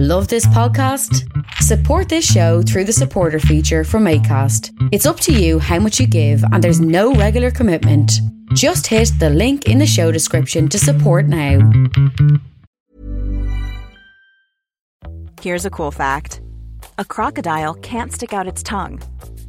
Love this podcast? Support this show through the supporter feature from ACAST. It's up to you how much you give, and there's no regular commitment. Just hit the link in the show description to support now. Here's a cool fact a crocodile can't stick out its tongue.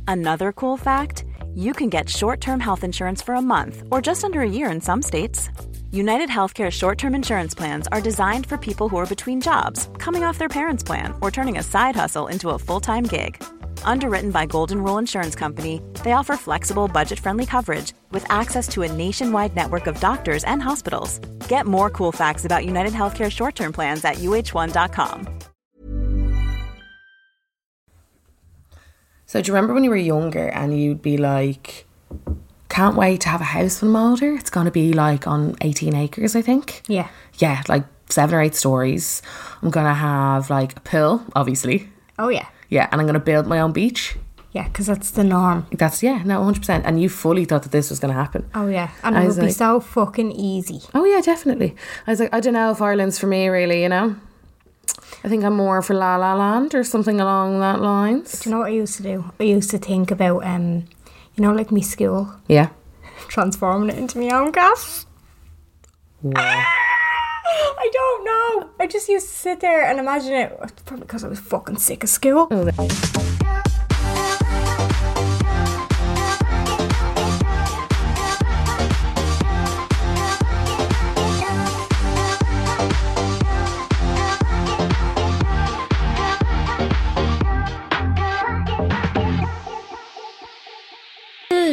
Another cool fact you can get short term health insurance for a month or just under a year in some states. United Healthcare short term insurance plans are designed for people who are between jobs, coming off their parents' plan, or turning a side hustle into a full time gig. Underwritten by Golden Rule Insurance Company, they offer flexible, budget friendly coverage with access to a nationwide network of doctors and hospitals. Get more cool facts about United Healthcare short term plans at uh1.com. So do you remember when you were younger and you'd be like, can't wait to have a house when I'm older? It's going to be like on 18 acres, I think. Yeah. Yeah, like seven or eight stories. I'm going to have like a pool, obviously. Oh yeah. Yeah, and I'm going to build my own beach. Yeah, because that's the norm. That's, yeah, no, 100%. And you fully thought that this was going to happen. Oh yeah, and I it would be so fucking easy. Oh, yeah, definitely. I was like, I don't know if Ireland's for me, really, you know? I think I'm more for La La Land or something along that lines. Do you know what I used to do? I used to think about, um, you know, like me school, Yeah. transforming it into my own gaff. I don't know. I just used to sit there and imagine it. Probably because I was fucking sick of school.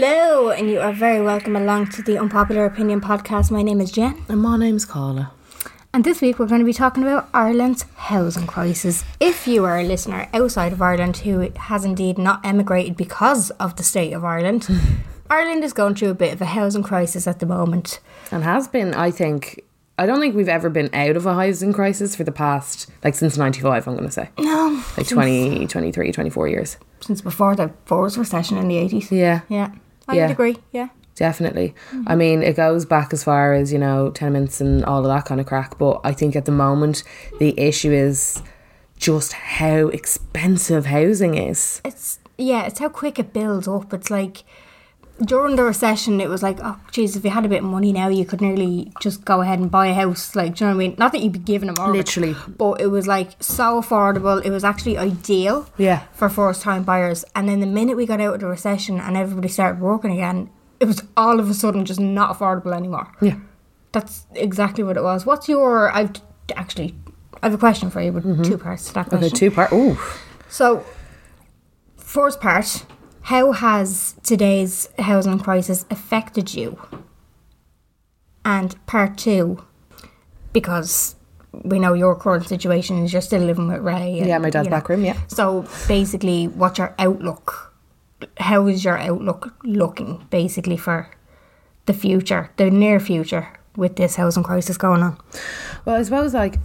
Hello, and you are very welcome along to the Unpopular Opinion podcast. My name is Jen, And my name's Carla. and this week we're going to be talking about Ireland's housing crisis. If you are a listener outside of Ireland who has indeed not emigrated because of the state of Ireland, Ireland is going through a bit of a housing crisis at the moment. And has been, I think, I don't think we've ever been out of a housing crisis for the past, like since 95, I'm going to say. No, Like 20, 23, 24 years. since before the Fourth recession in the 80s. Yeah, Yeah, I Yeah. would agree. Yeah. definitely. I mm-hmm. mean, it goes back as far as, you know, tenements and all of that kind of crack. But I think at the moment, the issue is just how expensive housing is. it's yeah, it's how quick it builds up. It's like during the recession, it was like, oh, jeez, if you had a bit of money now, you could nearly just go ahead and buy a house. Like, do you know what I mean? Not that you'd be giving them mortgage, Literally. but it was like so affordable. It was actually ideal, Yeah. for first time buyers. And then the minute we got out of the recession and everybody started working again, it was all of a sudden just not affordable anymore. Yeah. That's exactly what it was. What's your? I've actually, I have a question for you, with mm-hmm. two parts to that question. Okay, two part. Ooh. So, first part, how has today's housing crisis affected you? And part two, because we know your current situation is you're still living with Ray. and, Yeah, my dad's you know. back room, yeah. So basically, what's your outlook? How is your outlook looking, basically, for the future, the near future, with this housing crisis going on? Well, I suppose like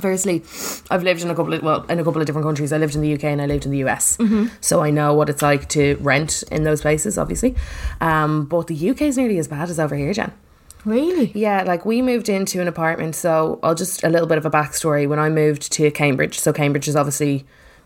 firstly, I've lived in a couple of well in a couple of different countries. I lived in the UK and I lived in the US, so I know what it's like to rent in those places. Obviously, um, but the UK is nearly as bad as over here, Jen. Really? Yeah, like we moved into an apartment. So I'll just a little bit of a backstory. When I moved to Cambridge, so Cambridge is obviously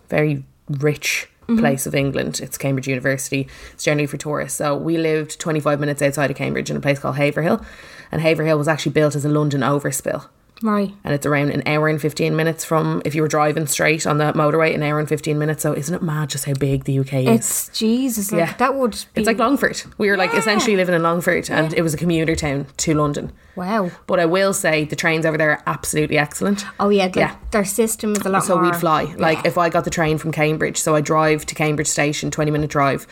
very rich place of England. It's Cambridge University. It's generally for tourists. So we lived 25 minutes outside of Cambridge in a place called Haverhill, and Haverhill was actually built as a London overspill. Right. And it's around an hour and 15 minutes from if you were driving straight on the motorway, an hour and 15 minutes. So isn't it mad just how big the UK is? It's Jesus. Like, Yeah. That would be It's like Longford. We were like essentially living in Longford, and it was a commuter town to London. wow. But I will say the trains over there are absolutely excellent. Oh yeah, Yeah. their system is a lot So more. we'd fly. Like if I got the train from Cambridge, so I drive to Cambridge station, twenty minute drive,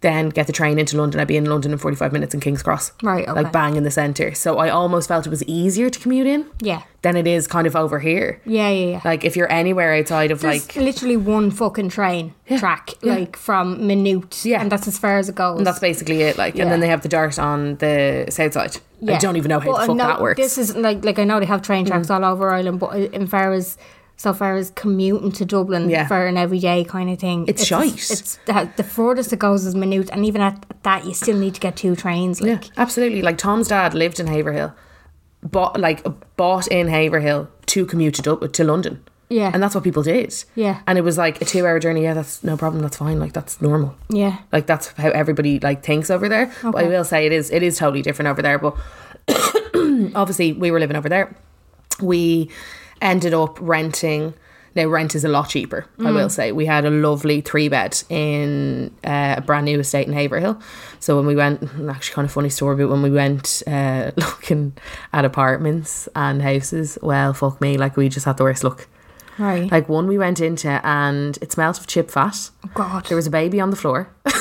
then get the train into London. I'd be in London in forty five minutes in King's Cross. Right, okay. Like bang in the centre. So I almost felt it was easier to commute in Yeah. than it is kind of over here. Yeah, yeah, yeah. Like if you're anywhere outside of There's like literally one fucking train track, like from Maynooth, Yeah. and that's as far as it goes. and that's basically it. Like and then they have the dart on the south side. I don't even know how But the fuck know that works. Mm. This is like like I know they have train tracks all over Ireland, but in far as so far as commuting to Dublin Yeah. for an everyday kind of thing, It's shite. It's the, the furthest it goes is Maynooth, and even at that, you still need to get two trains. Like, Yeah, absolutely. Like Tom's dad lived in Haverhill bought like bought in Haverhill to commute to, Dub- to London. Yeah. and that's what people did. Yeah. and it was like a two-hour journey. Yeah, that's no problem. That's fine. Like that's normal. Yeah. Like that's how everybody like thinks over there. But I will say it is it is totally different over there. But obviously we were living over there. We ended up renting. Now rent is a lot cheaper. I will say we had a lovely three bed in uh, a brand new estate in Haverhill. So when we went, actually kind of funny story, but when we went uh, looking at apartments and houses, well, fuck me, like we just had the worst look. Right. Like one we went into and it smelt of chip fat. Oh God. There was a baby on the floor.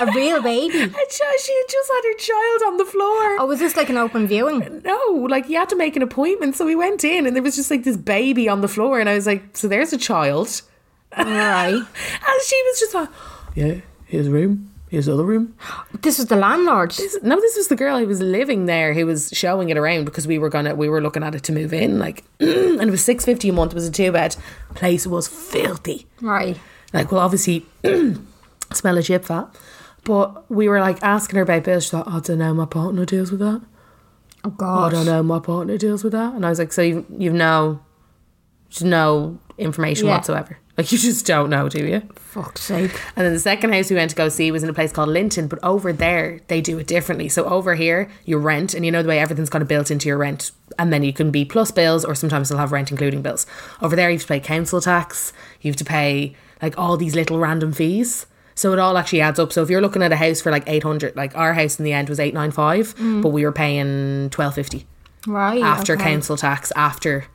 a real baby. And she she had just had her child on the floor. Oh, was this like an open viewing? No, like you had to make an appointment. So we went in and there was just like this baby on the floor. And I was like, so there's a child. Right. And she was just like, yeah, here's a room. Here's the other room. This was the landlord. This- No, this was the girl who was living there who was showing it around because we were gonna we were looking at it to move in. Like and it was six fifty a month, it was a two bed. Place was filthy. Right. Like, well obviously smell of chip fat. But we were like asking her about bills. She thought, oh, I don't know, my partner deals with that. Oh God. I don't know, my partner deals with that. And I was like, so you've, you've no, no information Yeah. whatsoever. Like, you just don't know, do you? Fuck's sake. And then the second house we went to go see was in a place called Linton, but over there they do it differently. So over here you rent, and you know the way everything's kind of built into your rent, and then you can be plus bills, or sometimes they'll have rent including bills. Over there you have to pay council tax, you have to pay like all these little random fees. So it all actually adds up. So if you're looking at a house for like eight hundred, like our house in the end was eight nine five, mm. but we were paying twelve fifty Right. after okay. council tax, after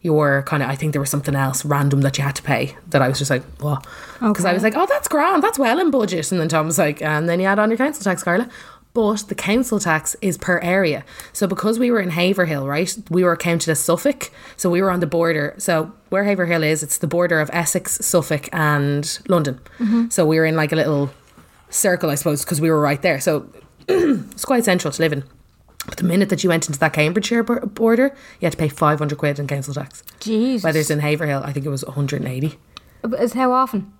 your kind of, I think there was something else random that you had to pay that I was just like, what? Because I was like, oh, that's grand, that's well in budget. And then Tom was like, and then you add on your council tax, Carla. But the council tax is per area. So because we were in Haverhill, right, we were counted as Suffolk. So we were on the border. So where Haverhill is, it's the border of Essex, Suffolk, and London. Mm-hmm. So we were in like a little circle, I suppose, because we were right there. So it's quite central to live in. But the minute that you went into that Cambridgeshire border, you had to pay 500 quid in council tax. Jesus. Whether it's in Haverhill, I think it was 180 Is how often?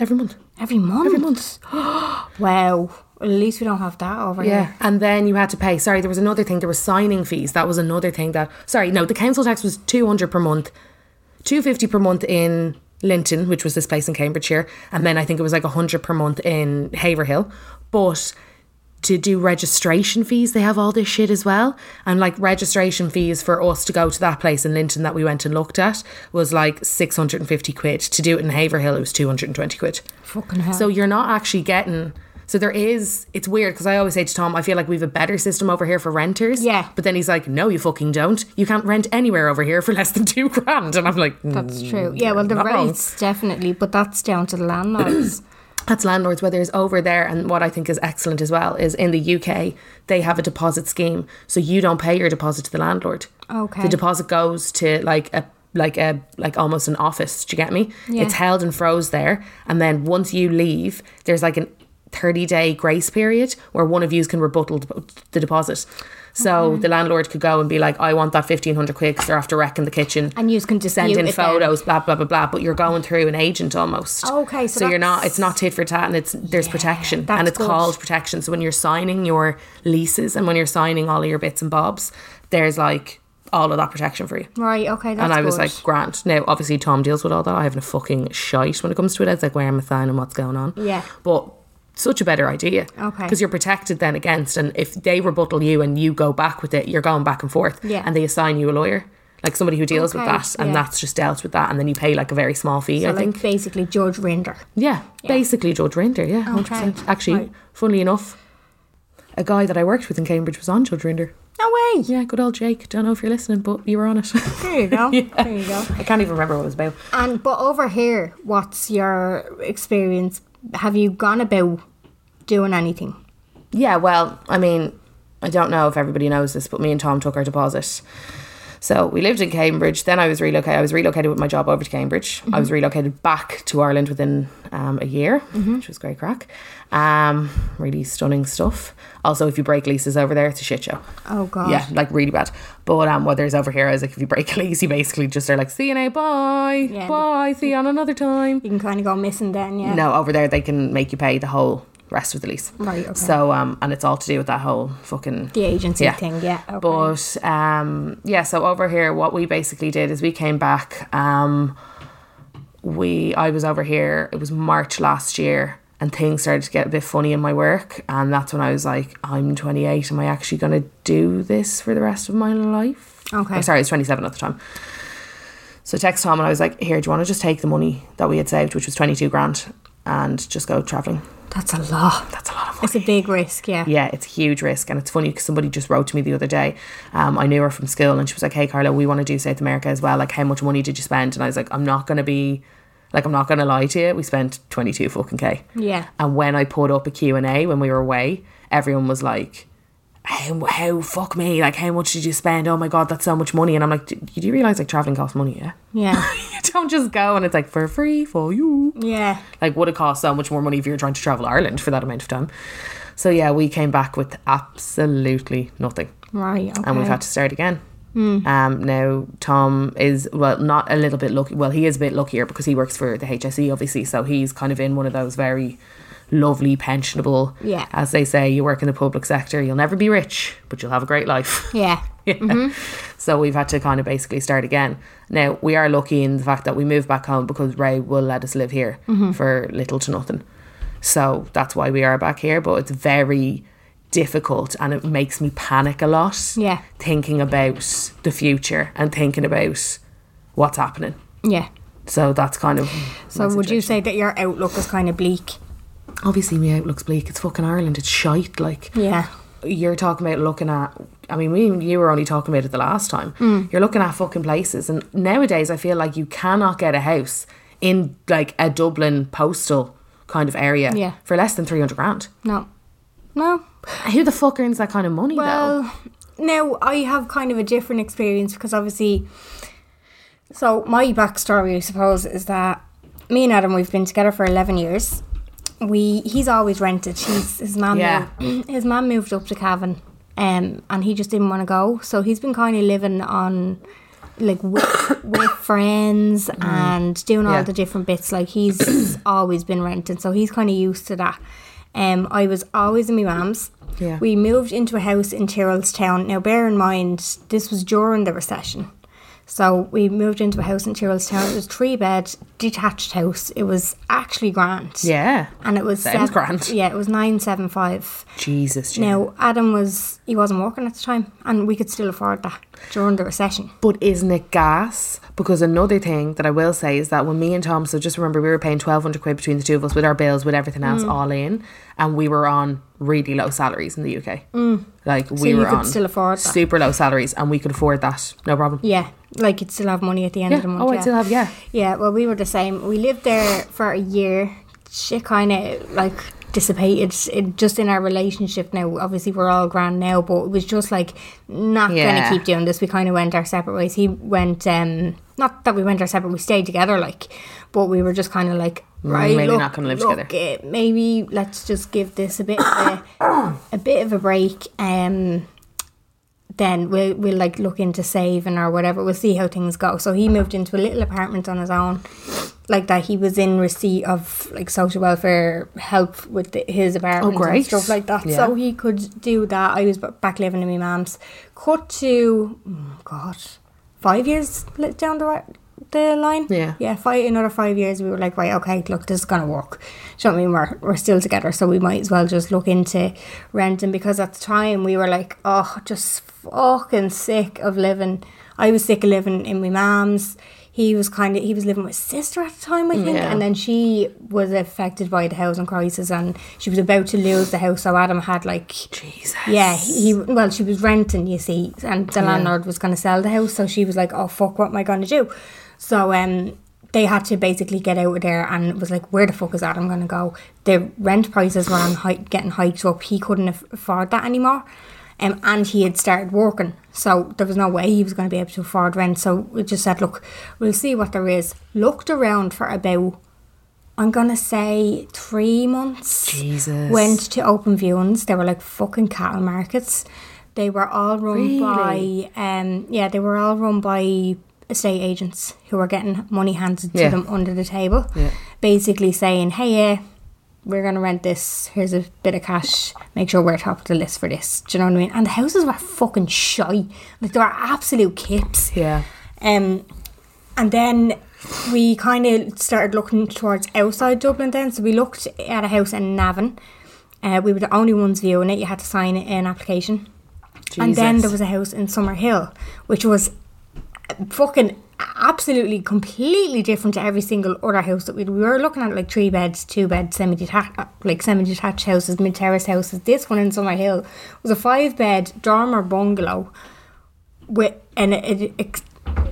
every month. Every month. Every month. Wow. At least we don't have that over Yeah. here. And then you had to pay, sorry, there was another thing, there was signing fees. That was another thing that, sorry, no, the council tax was 200 per month, 250 per month in Linton, which was this place in Cambridgeshire. And then I think it was like 100 per month in Haverhill. But to do registration fees, they have all this shit as well. And like registration fees for us to go to that place in Linton that we went and looked at was like 650 quid. To do it in Haverhill, it was 220 quid. Fucking hell. So you're not actually getting. So there is. It's weird because I always say to Tom, I feel like we have a better system over here for renters. Yeah. But then he's like, No, you fucking don't. You can't rent anywhere over here for less than two grand. And I'm like, "Mm, That's true. Yeah, well, the not wrong. definitely, but that's down to the landlords. That's landlords, whether it's over there. And what I think is excellent as well is in the UK, they have a deposit scheme. So you don't pay your deposit to the landlord. Okay. The deposit goes to like a like a like almost an office. Do you get me? Yeah. It's held and froze there, and then once you leave, there's like an thirty day grace period where one of you can rebuttal the deposit. So the landlord could go and be like, "I want that fifteen hundred quid because they're after wrecking the kitchen." And yous can just send in photos, blah blah blah blah. But you're going through an agent almost. Okay, so so you're not. It's not tit for tat, and it's there's protection, and it's good. called protection. So when you're signing your leases and when you're signing all of your bits and bobs, there's like all of that protection for you. Right, okay, that's and I was good. like, Grant. Now, obviously, Tom deals with all that. I haven't a fucking shite when it comes to it. It's like, where am I signing? What's going on? Yeah. But such a better idea. Okay. Because you're protected then against, and if they rebuttal you and you go back with it, you're going back and forth. Yeah. And they assign you a lawyer, like somebody who deals with that, and yeah. that's just dealt with that, and then you pay like a very small fee. so I like think. basically Judge Rinder. Yeah, basically Judge Rinder. Yeah, hundred Okay, percent. Actually, right. funnily enough, a guy that I worked with in Cambridge was on Judge Rinder. No way. Yeah, good old Jake. Don't know if you're listening, but you were on it. There you go. There you go. I can't even remember what it was about. And but over here, what's your experience? Have you gone about doing anything? Yeah, well, I mean, I don't know if everybody knows this, but me and Tom took our deposit. So we lived in Cambridge. Then I was relocated. I was relocated with my job over to Cambridge. I was relocated back to Ireland within um, a year, which was great crack. Um, really stunning stuff. Also, if you break leases over there, it's a shit show. Oh god. Yeah, like really bad. But um, whether it's over here, I was like, if you break a lease, you basically just are like, see you now, bye, Yeah. bye, see you on another time. You can kind of go missing then, yeah. No, over there they can make you pay the whole rest of the lease. Right, okay. So um, and it's all to do with that whole fucking The agency Yeah. thing, yeah. Okay. but um, yeah, so over here, what we basically did is we came back. Um, we I was over here. It was March last year, and things started to get a bit funny in my work, and that's when I was like, I'm 28. Am I actually going to do this for the rest of my life? Okay. Oh, sorry, I was 27 at the time. So I text Tom and I was like, here, do you want to just take the money that we had saved, which was 22 grand, and just go traveling? That's a lot. That's a lot of money. It's a big risk, yeah. Yeah, it's a huge risk. And it's funny because somebody just wrote to me the other day. Um, I knew her from school and she was like, Hey, Carla, we want to do South America as well. Like, how much money did you spend? And I was like, I'm not going to be, like, I'm not going to lie to you. We spent 22 fucking K. Yeah. And when I put up a Q&A when we were away, everyone was like, how, how, fuck me, like, how much did you spend? Oh my God, that's so much money. And I'm like, do do you realise, like, travelling costs money, yeah? Yeah. you don't just go and it's like, for free for you yeah. like would it cost so much more money if you're trying to travel Ireland for that amount of time so yeah we came back with absolutely nothing Right. Okay. and we've had to start again um now Tom is well not a little bit lucky well he is a bit luckier because he works for the HSE obviously so he's kind of in one of those very lovely pensionable Yeah. as they say you work in the public sector you'll never be rich but you'll have a great life Yeah. yeah. Mm-hmm. So we've had to kind of basically start again. Now we are lucky in the fact that we moved back home because Ray will let us live here mm-hmm. for little to nothing. So that's why we are back here. But it's very difficult and it makes me panic a lot. Yeah. Thinking about the future and thinking about what's happening. Yeah. So that's kind of So would you say that your outlook is kind of bleak? Obviously my outlook's bleak. It's fucking Ireland. It's shite. Like Yeah. you're talking about looking at I mean we you were only talking about it the last time. Mm. You're looking at fucking places and nowadays I feel like you cannot get a house in like a Dublin postal kind of area Yeah. for less than 300 grand. No. No. Who the fuck earns that kind of money though? Well, now I have kind of a different experience because obviously, so my backstory, I suppose, is that me and Adam we've been together for eleven years. We he's always rented. He's his mum. Yeah. moved- his mum moved up to Cavan, um, and he just didn't want to go. So he's been kind of living on. Like with, with friends and doing all Mm. Yeah. the different bits, like he's always been renting, so he's kind of used to that. Um, I was always in my mum's. Yeah. We moved into a house in Tyrrellstown. Now, bear in mind, this was during the recession. So we moved into a house in Tyrrellstown. It was three bed, detached house. It was actually grand. yeah. And it was Sounds sev- grand. Yeah, it was nine seven five. Jesus. Jane. Now Adam was he wasn't working at the time, and we could still afford that during the recession. But isn't it gas? Because another thing that I will say is that when me and Tom, so just remember we were paying twelve hundred quid between the two of us with our bills, with everything else Mm. all in, and we were on really low salaries in the UK. Like we Mm. you were could on still afford that. super low salaries, and we could afford that, no problem. Yeah, like you'd still have money at the end Yeah. of the month. Oh, yeah. I still have yeah. Yeah, well, we were the same. We lived there for a year. Shit kind of like dissipated it, just in our relationship now. Obviously, we're all grand now, but it was just like not gonna keep doing this. We kind of went our separate ways. He went, um not that we went our separate, we stayed together, like, but we were just kind of like, right, maybe look, not gonna live look, together. eh, maybe let's just give this a bit of a, a bit of a break. Um, then we'll we'll like look into saving or whatever. We'll see how things go. So he moved into a little apartment on his own, like that. He was in receipt of like social welfare help with the, his apartment Oh, and stuff like that. Yeah. So he could do that. I was back living in my mum's. Cut to oh God, five years down the right, the line. Yeah. yeah. Five another five years. We were like, right, okay, look, this is gonna work. Do you know what I mean? We're we're still together, so we might as well just look into renting because at the time we were like, oh, just fucking sick of living. I was sick of living in my mum's. He was kind of he was living with his sister at the time, I think, Yeah. and then she was affected by the housing crisis, and she was about to lose the house. So Adam had like Jesus. yeah, he well, she was renting, you see, and the landlord was going to sell the house, so she was like, "Oh fuck, what am I going to do?" So um, they had to basically get out of there, and it was like, "Where the fuck is Adam going to go?" The rent prices were on hike, getting hiked up. He couldn't afford that anymore, um, and he had started working, so there was no way he was going to be able to afford rent. So we just said, "Look, we'll see what there is." Looked around for about. I'm gonna say three months. Jesus. Went to open viewings. They were like fucking cattle markets. They were all run Really? by um yeah, they were all run by estate agents who were getting money handed to Yeah. them under the table. Yeah. Basically saying, Hey yeah, we're gonna rent this. Here's a bit of cash. Make sure we're top of the list for this. Do you know what I mean? And the houses were fucking shy. Like they were absolute kips. Yeah. Um, and then we kind of started looking towards outside Dublin then. So we looked at a house in Navan. Uh, we were the only ones viewing it. You had to sign an application. Jesus. And then there was a house in Summerhill, which was fucking absolutely completely different to every single other house that we we were looking at like three beds, two beds, semi detached like semi detached houses, mid terrace houses. This one in Summerhill was a five bed dormer bungalow with and it, it,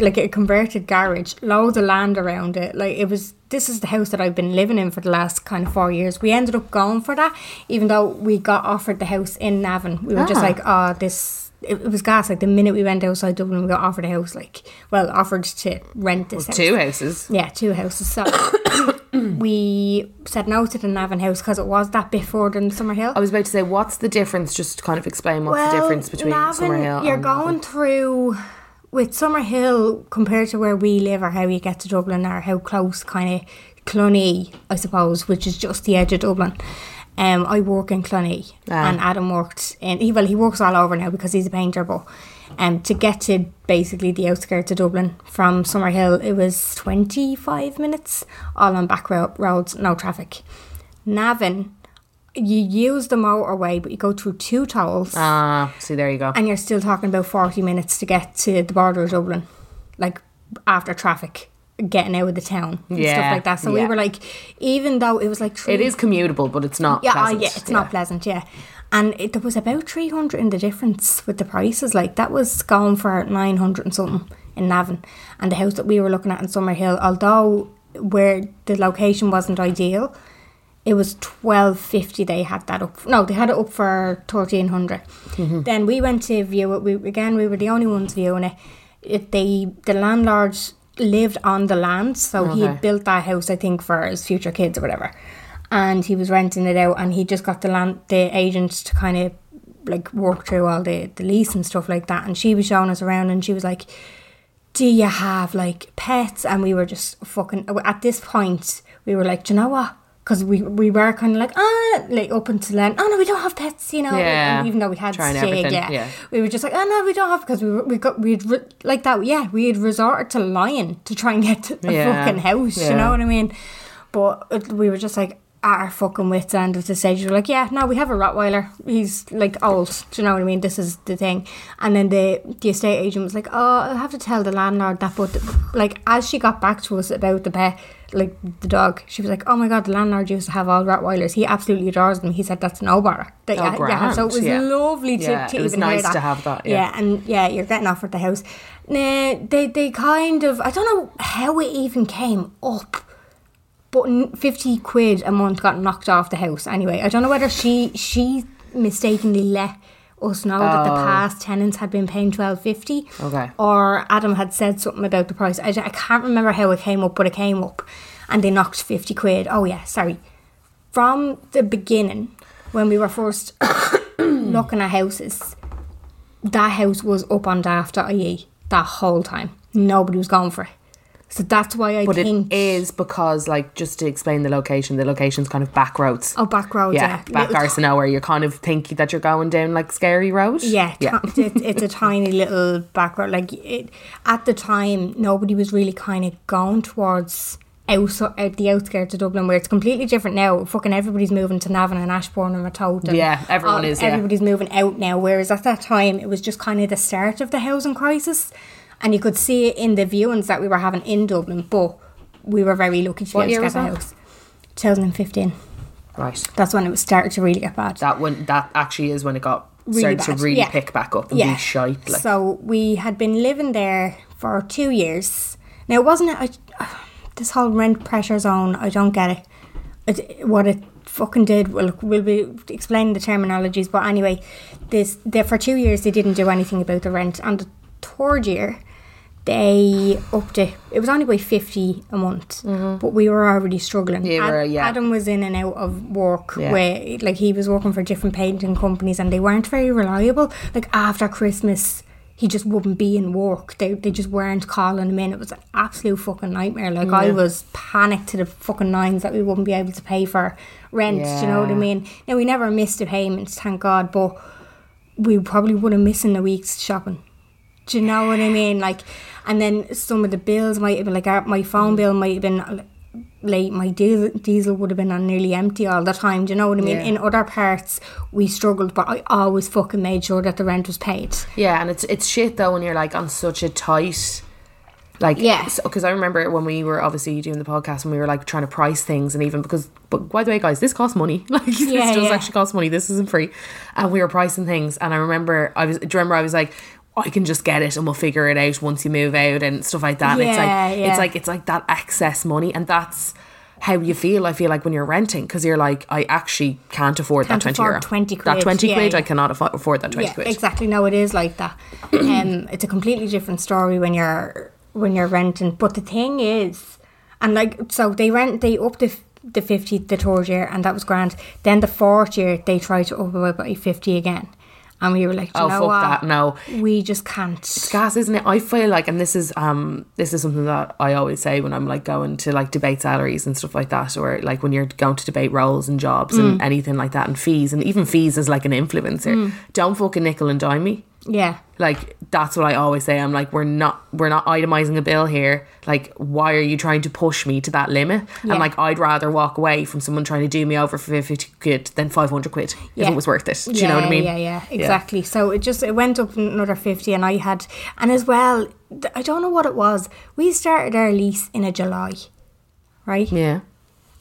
like a converted garage, loads of land around it. Like it was this is the house that I've been living in for the last kind of four years. We ended up going for that, even though we got offered the house in Navan. We were just Ah. like, oh, this. It, it was gas. Like the minute we went outside Dublin, we got offered a house. Like, well, offered to rent this house. Two houses. Yeah, two houses. So we said no to the Navan house because it was that bit further than Summerhill. I was about to say, what's the difference? Just to kind of explain what's the difference between Navan, Summerhill You're going Navan. through with Summerhill compared to where we live or how you get to Dublin or how close kind of Clonee, I suppose, which is just the edge of Dublin. Um, I work in Clonee Ah. and Adam worked in he well he works all over now because he's a painter but um, to get to basically the outskirts of Dublin from Summerhill it was 25 minutes all on back ro- roads no traffic Navan you use the motorway but you go through two tolls Ah, see, there you go. and you're still talking about 40 minutes to get to the border of Dublin, like after traffic, getting out of the town and Yeah, stuff like that. So yeah. we were like, even though it was like three, It is commutable, but it's not yeah, ah, pleasant. yeah, it's not pleasant, yeah. And it, there was about 300 in the difference with the prices. Like that was going for 900 and something in Navan. And the house that we were looking at in Summerhill, although where the location wasn't ideal, it was 1250 they had that up no they had it up for 1300 Mm-hmm. then we went to view it we again we were the only ones viewing it, it they the landlord lived on the land so he Okay. had built that house i think for his future kids or whatever and he was renting it out and he just got the land the agent to kind of like work through all the, the lease and stuff like that and she was showing us around and she was like do you have like pets? And we were just fucking at this point. We were like, do you know what? Because we we were kind of like ah like up until then. Oh no, we don't have pets, you know. Yeah. and even though we had Trying yeah, yeah. we were just like oh no, we don't have because we were, we got we'd re- like that. Yeah, we had resorted to lying to try and get to the Yeah. fucking house. You know what I mean? But it, we were just like at our fucking wits end of the stage. We were like, yeah, no, we have a Rottweiler. He's like old. Do you know what I mean? This is the thing. And then the the estate agent was like, oh, I'll have to tell the landlord that. But like as she got back to us about the pet, like the dog, she was like, oh my god, the landlord used to have all Rottweilers. He absolutely adores them. He said that's no bother. That Oh, you- have. So it was yeah. lovely to, Yeah, to it was even hear that. to have that, yeah. and yeah, you're getting offered the house. Nah, they they kind of I don't know how it even came up but 50 quid a month got knocked off the house anyway i don't know whether she she mistakenly let us know that the oh. past tenants had been paying 1250 Oh. Okay. or adam had said something about the price. I, I can't remember how it came up but it came up and they knocked 50 quid. Oh yeah sorry. From the beginning when we were first looking at houses that house was up on daft.ie that whole time. Nobody was going for it so that's why I But think it is because, like, just to explain the location, the location's kind of back roads. Oh, back roads, yeah, yeah. back Little- Arsenal, where you kind of think that you're going down like scary road. Yeah, yeah. it's a tiny little back road. Like it, at the time, nobody was really kind of going towards outside out the outskirts of Dublin, where it's completely different now. Fucking everybody's moving to Navan and Ashbourne and Ratoath. and Yeah, everyone is, yeah. Everybody's moving out now. Whereas at that time, it was just kind of the start of the housing crisis, and you could see it in the viewings that we were having in Dublin. But we were very lucky to be able to get a house. 2015. Right. That's when it was started to really get bad. That one, that actually is when it got Really started to really yeah. pick back up and be shite. Like, So we had been living there for two years. Now, it wasn't? I, this whole rent pressure zone. I don't get it. it what it fucking did. Well, we'll be explaining the terminologies, but anyway, this for two years they didn't do anything about the rent. And the third year, they upped it. It was only by fifty a month, but we were already struggling. Mm-hmm. Were, yeah. Adam was in and out of work Yeah. where like he was working for different painting companies and they weren't very reliable. Like after Christmas, he just wouldn't be in work. They they just weren't calling him in. It was an absolute fucking nightmare. Like I was panicked to the fucking nines that we wouldn't be able to pay for rent. Do you know what I mean? Now we never missed a payment, thank God, but we probably would have missed missing a week's shopping. Do you know what I mean? Like, and then some of the bills might have been like my phone Mm. bill might have been uh, late. My diesel diesel would have been on nearly empty all the time. Do you know what I mean? Yeah. In other parts, we struggled, but I always fucking made sure that the rent was paid. Yeah, and it's it's shit though when you're like on such a tight like Yeah. because I remember when we were obviously doing the podcast and we were like trying to price things and even because but by the way guys this costs money like this Yeah, does yeah. actually cost money this isn't free and we were pricing things and I remember I was do you remember I was like I can just get it and we'll figure it out once you move out and stuff like that and it's like yeah. it's like it's like that excess money and that's how you feel I feel like when you're renting because you're like I actually can't afford Can't that 20 afford euro 20 that quid, 20 yeah, quid I cannot afford, afford that 20 yeah, quid exactly. No, it is like that. um, it's a completely different story when you're when you're renting. But the thing is, and like, so they rent they up the the fifty the third year, and that was grand. Then the fourth year they tried to up it by fifty again, and we were like, "Do you Oh, fuck what? that, no. we just can't. It's gas isn't it i feel like and this is um this is something that i always say when i'm like going to like debate salaries and stuff like that or like when you're going to debate roles and jobs and anything like that and fees and even fees as like an influencer don't fucking nickel and dime me Yeah, like that's what i always say i'm like we're not we're not itemizing a bill here like why are you trying to push me to that limit Yeah. and like i'd rather walk away from someone trying to do me over for 50 quid than 500 quid if Yeah. it was worth it do you know what i mean Yeah, yeah, exactly. So it just it went up another fifty, and I had, and as well, I don't know what it was. We started our lease in a July, right? yeah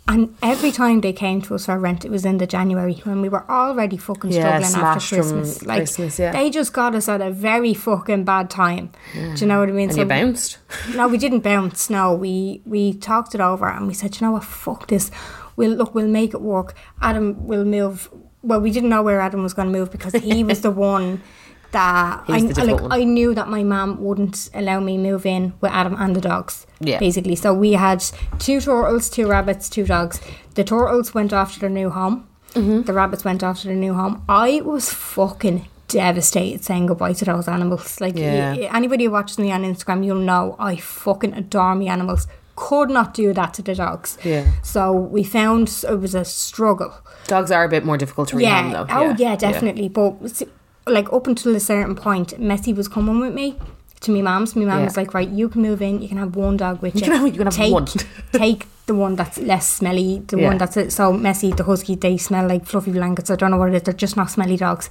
And every time they came to us for rent, it was in the January when we were already fucking Yeah, struggling after Christmas. Like Christmas, yeah. they just got us at a very fucking bad time. Do you know what I mean? and you bounced No, we didn't bounce. No, we we talked it over and we said, you know what, fuck this. We'll look, we'll make it work. Adam will move. Well, we didn't know where Adam was going to move because he was the one that I like. one. I knew that my mum wouldn't allow me move in with Adam and the dogs. Yeah. basically. So we had two turtles, two rabbits, two dogs. The turtles went off to their new home. Mm-hmm. The rabbits went off to their new home. I was fucking devastated saying goodbye to those animals. Like Yeah. y- anybody who watches me on Instagram, you'll know I fucking adore me animals. Could not do that to the dogs. Yeah. So we found it was a struggle. Dogs are a bit more difficult to rehome, Yeah. though. Oh yeah, definitely. But like up until a certain point, Messi was coming with me to my mum's. My mum Yeah. was like, right, you can move in. You can have one dog with you. can have- you can have take, one. take the one that's less smelly. The Yeah. one that's. So messy. the husky, they smell like fluffy blankets. I don't know what it is. They're just not smelly dogs.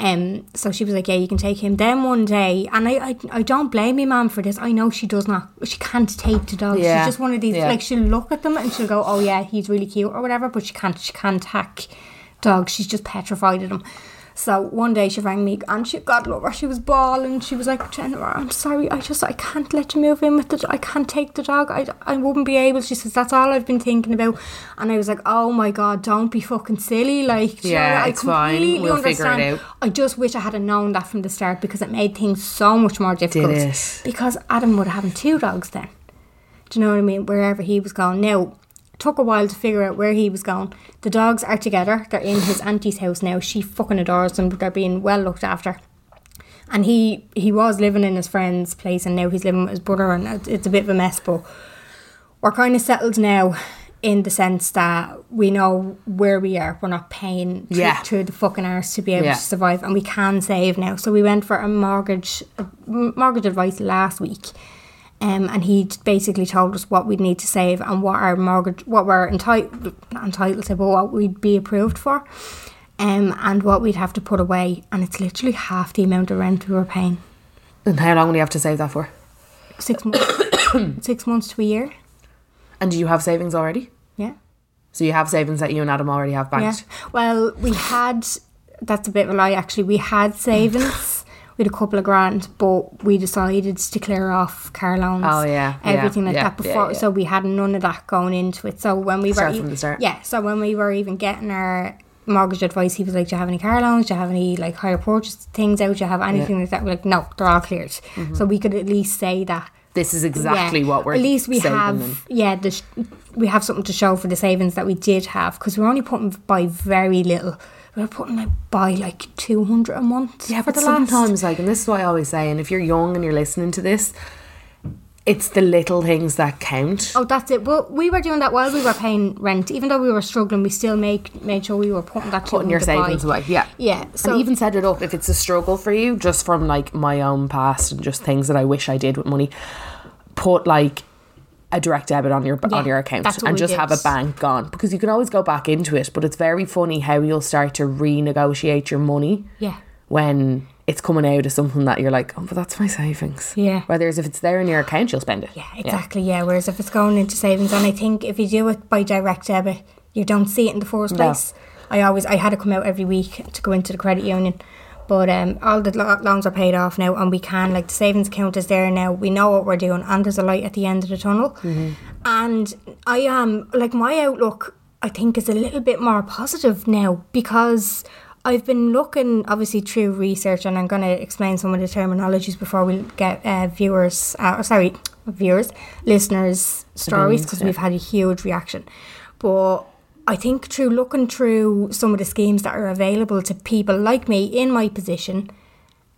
Um, so she was like, "Yeah, you can take him." Then one day, and I, I, I don't blame my mum for this. I know she does not. She can't take the dogs. Yeah. She's just one of these. Yeah. Like she'll look at them and she'll go, "Oh yeah, he's really cute" or whatever. But she can't. She can't hack dogs. She's just petrified of them. So one day she rang me and she God got over. She was bawling. She was like, Jennifer, I'm sorry. I just I can't let you move in with the. I can't take the dog. I, I wouldn't be able. She says that's all I've been thinking about. And I was like, oh my god, don't be fucking silly. Like, you know, Yeah, I it's fine. completely We'll figure it understand. out. I just wish I had known that from the start because it made things so much more difficult. it? Because Adam would have having two dogs then. Do you know what I mean? Wherever he was going. Now, took a while to figure out where he was going. The dogs are together. They're in his auntie's house now. She fucking adores them. They're being well looked after. And he he was living in his friend's place, and now he's living with his brother, and it- it's a bit of a mess. But we're kind of settled now, in the sense that we know where we are. We're not paying to, Yeah. to the fucking arse to be able Yeah. to survive, and we can save now. So we went for a mortgage a mortgage advice last week. Um, and he basically told us what we'd need to save and what our mortgage, what we're entitled, entitled to, but what we'd be approved for, um, and what we'd have to put away. And it's literally half the amount of rent we were paying. And how long will you have to save that for? Six months, six months to a year. And do you have savings already? Yeah, So you have savings that you and Adam already have yeah. banked. Well, we had. That's a bit of a lie. Actually, we had savings. We had a couple of grand, but we decided to clear off car loans. Oh, yeah, yeah, everything like yeah, that before. yeah. So we had none of that going into it. So when we were Start e- from the start. yeah. So when we were even getting our mortgage advice, he was like, "Do you have any car loans? Do you have any like hire purchase things out? Do you have anything like that?" We're like, "No, they're all cleared." Mm-hmm. So we could at least say that This is exactly yeah. what we're At least we have, yeah, the sh- we have something to show for the savings that we did have because we're only putting by very little. We're putting like by like two hundred a month. Yeah, for but the last- sometimes, like, and this is what I always say, and if you're young and you're listening to this, it's the little things that count. Oh, that's it. Well, we were doing that while we were paying rent. Even though we were struggling, we still make made sure we were putting that Putting your 200 savings away, yeah. Yeah. So and even set it up if it's a struggle for you, just from like my own past and just things that I wish I did with money. Put like a direct debit on your on your account and just have a bank gone because you can always go back into it. But it's very funny how you'll start to renegotiate your money yeah. when it's coming out of something that you're like, oh, but that's my savings. Yeah. Whereas if it's there in your account, you'll spend it. Yeah, exactly. Yeah. Whereas if it's going into savings, and I think if you do it by direct debit, you don't see it in the first No. place. I always I had to come out every week to go into the credit union, but um, all the lo- loans are paid off now, and we can like the savings account is there now. We know what we're doing, and there's a light at the end of the tunnel. And I am like my outlook. I think is a little bit more positive now because I've been looking obviously through research, and I'm going to explain some of the terminologies before we get uh, viewers. Uh, sorry, viewers, listeners' stories because we've had a huge reaction. But I think through looking through some of the schemes that are available to people like me in my position,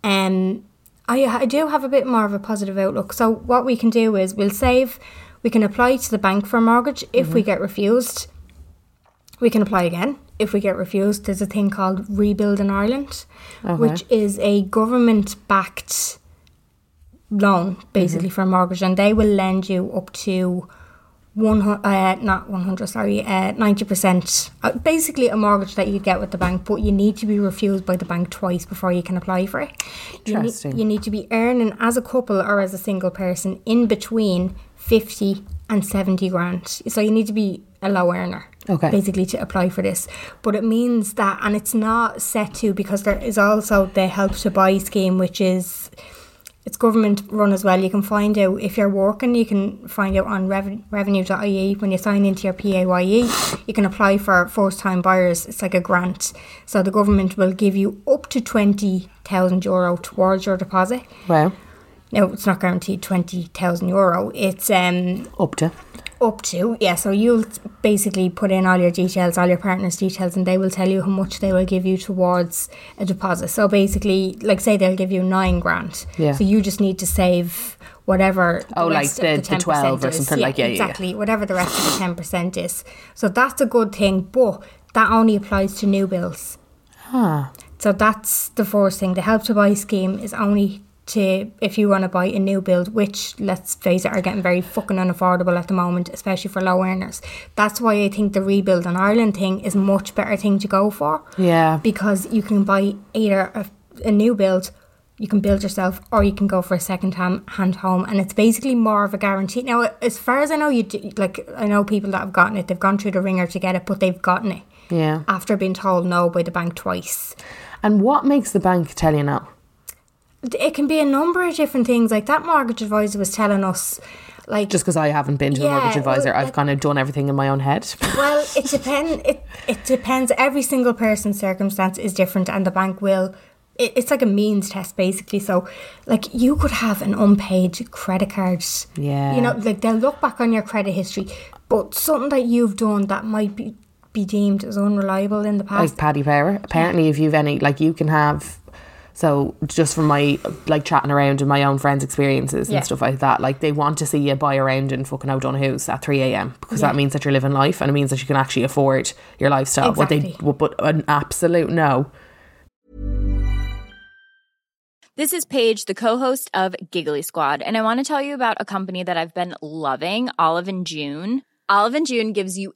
um, I, I do have a bit more of a positive outlook. So what we can do is we'll save, we can apply to the bank for a mortgage. If we get refused, we can apply again. If we get refused, there's a thing called Rebuilding Ireland, which is a government backed loan basically for a mortgage, and they will lend you up to one uh, not one hundred, sorry, uh, ninety percent. Uh, basically, a mortgage that you get with the bank, but you need to be refused by the bank twice before you can apply for it. You need, Interesting. you need to be earning as a couple or as a single person in between fifty and seventy grand. So you need to be a low earner. Okay. Basically to apply for this. But it means that and it's not set to because there is also the help to buy scheme which is it's government run as well. You can find out if you're working, you can find out on reven- revenue.ie when you sign into your PAYE. You can apply for first time buyers. It's like a grant. So the government will give you up to 20,000 euro towards your deposit. Wow. Now, it's not guaranteed 20,000 euro. It's um, Up to. Up to, yeah. So you'll basically put in all your details, all your partner's details, and they will tell you how much they will give you towards a deposit. So basically, like say they'll give you nine grand. Yeah. So you just need to save whatever. the Oh, like the- the 10% 12 or something like- yeah, yeah, yeah. exactly. Whatever the rest of the ten percent is. So that's a good thing, but that only applies to new bills. Ah. So that's the first thing. The help to buy scheme is only to if you want to buy a new build, which let's face it, are getting very fucking unaffordable at the moment, especially for low earners. That's why I think the Rebuilding Ireland thing is a much better thing to go for. Yeah. Because you can buy either a, a new build, you can build yourself, or you can go for a second hand hand home, and it's basically more of a guarantee. Now, as far as I know, you do, like I know people that have gotten it, they've gone through the ringer to get it, but they've gotten it Yeah. after being told no by the bank twice. And what makes the bank tell you no? It can be a number of different things. Like that mortgage advisor was telling us, like Just because I haven't been to a mortgage advisor, well, I've like- kind of done everything in my own head. well, it depends. It it depends. Every single person's circumstance is different, and the bank will. It, it's like a means test, basically. So, like you could have an unpaid credit card. Yeah. You know, like they'll look back on your credit history, but something that you've done that might be be deemed as unreliable in the past. like Paddy Power. Apparently, if you've any, like, you can have. So, just from my like chatting around and my own friends' experiences and stuff like that, like they want to see you buy around in fucking O'Donoghue's at three a.m. because that means that you're living life and it means that you can actually afford your lifestyle. What they, Exactly. but an absolute no. This is Paige, the co-host of Giggly Squad, and I want to tell you about a company that I've been loving, Olive and June. Olive and June gives you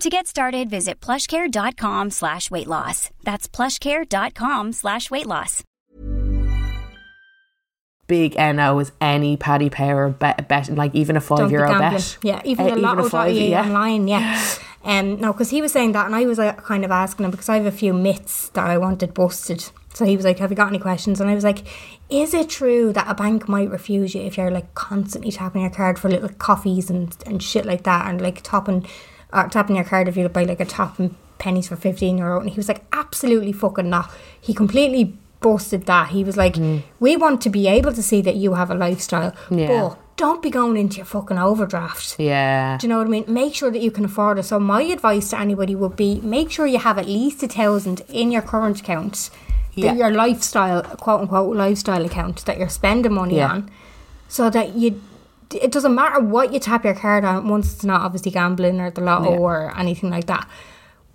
To get started, visit plushcare.com slash weight loss. That's plushcare.com slash weight loss. Big NO is any Paddy Power bet, bet like even a 5 Don't euro bet. Yeah, even Uh, the lotto five, yeah. online, yeah. Um, no, because he was saying that, and I was like, kind of asking him because I have a few myths that I wanted busted. So he was like, "Have you got any questions?" And I was like, "Is it true that a bank might refuse you if you're like constantly tapping your card for little coffees and and shit like that, and like topping, Uh, tapping your card if you to buy like a top and pennies for fifteen euro?" And he was like, "Absolutely fucking not." He completely busted that. He was like, mm. "We want to be able to see that you have a lifestyle, Yeah. but." Don't be going into your fucking overdraft. Yeah. Do you know what I mean? Make sure that you can afford it. So my advice to anybody would be make sure you have at least a thousand in your current account. Yeah. Your lifestyle, quote unquote, lifestyle account that you're spending money Yeah. on, so that you. It doesn't matter what you tap your card on once it's not obviously gambling or the lotto Yeah. or anything like that.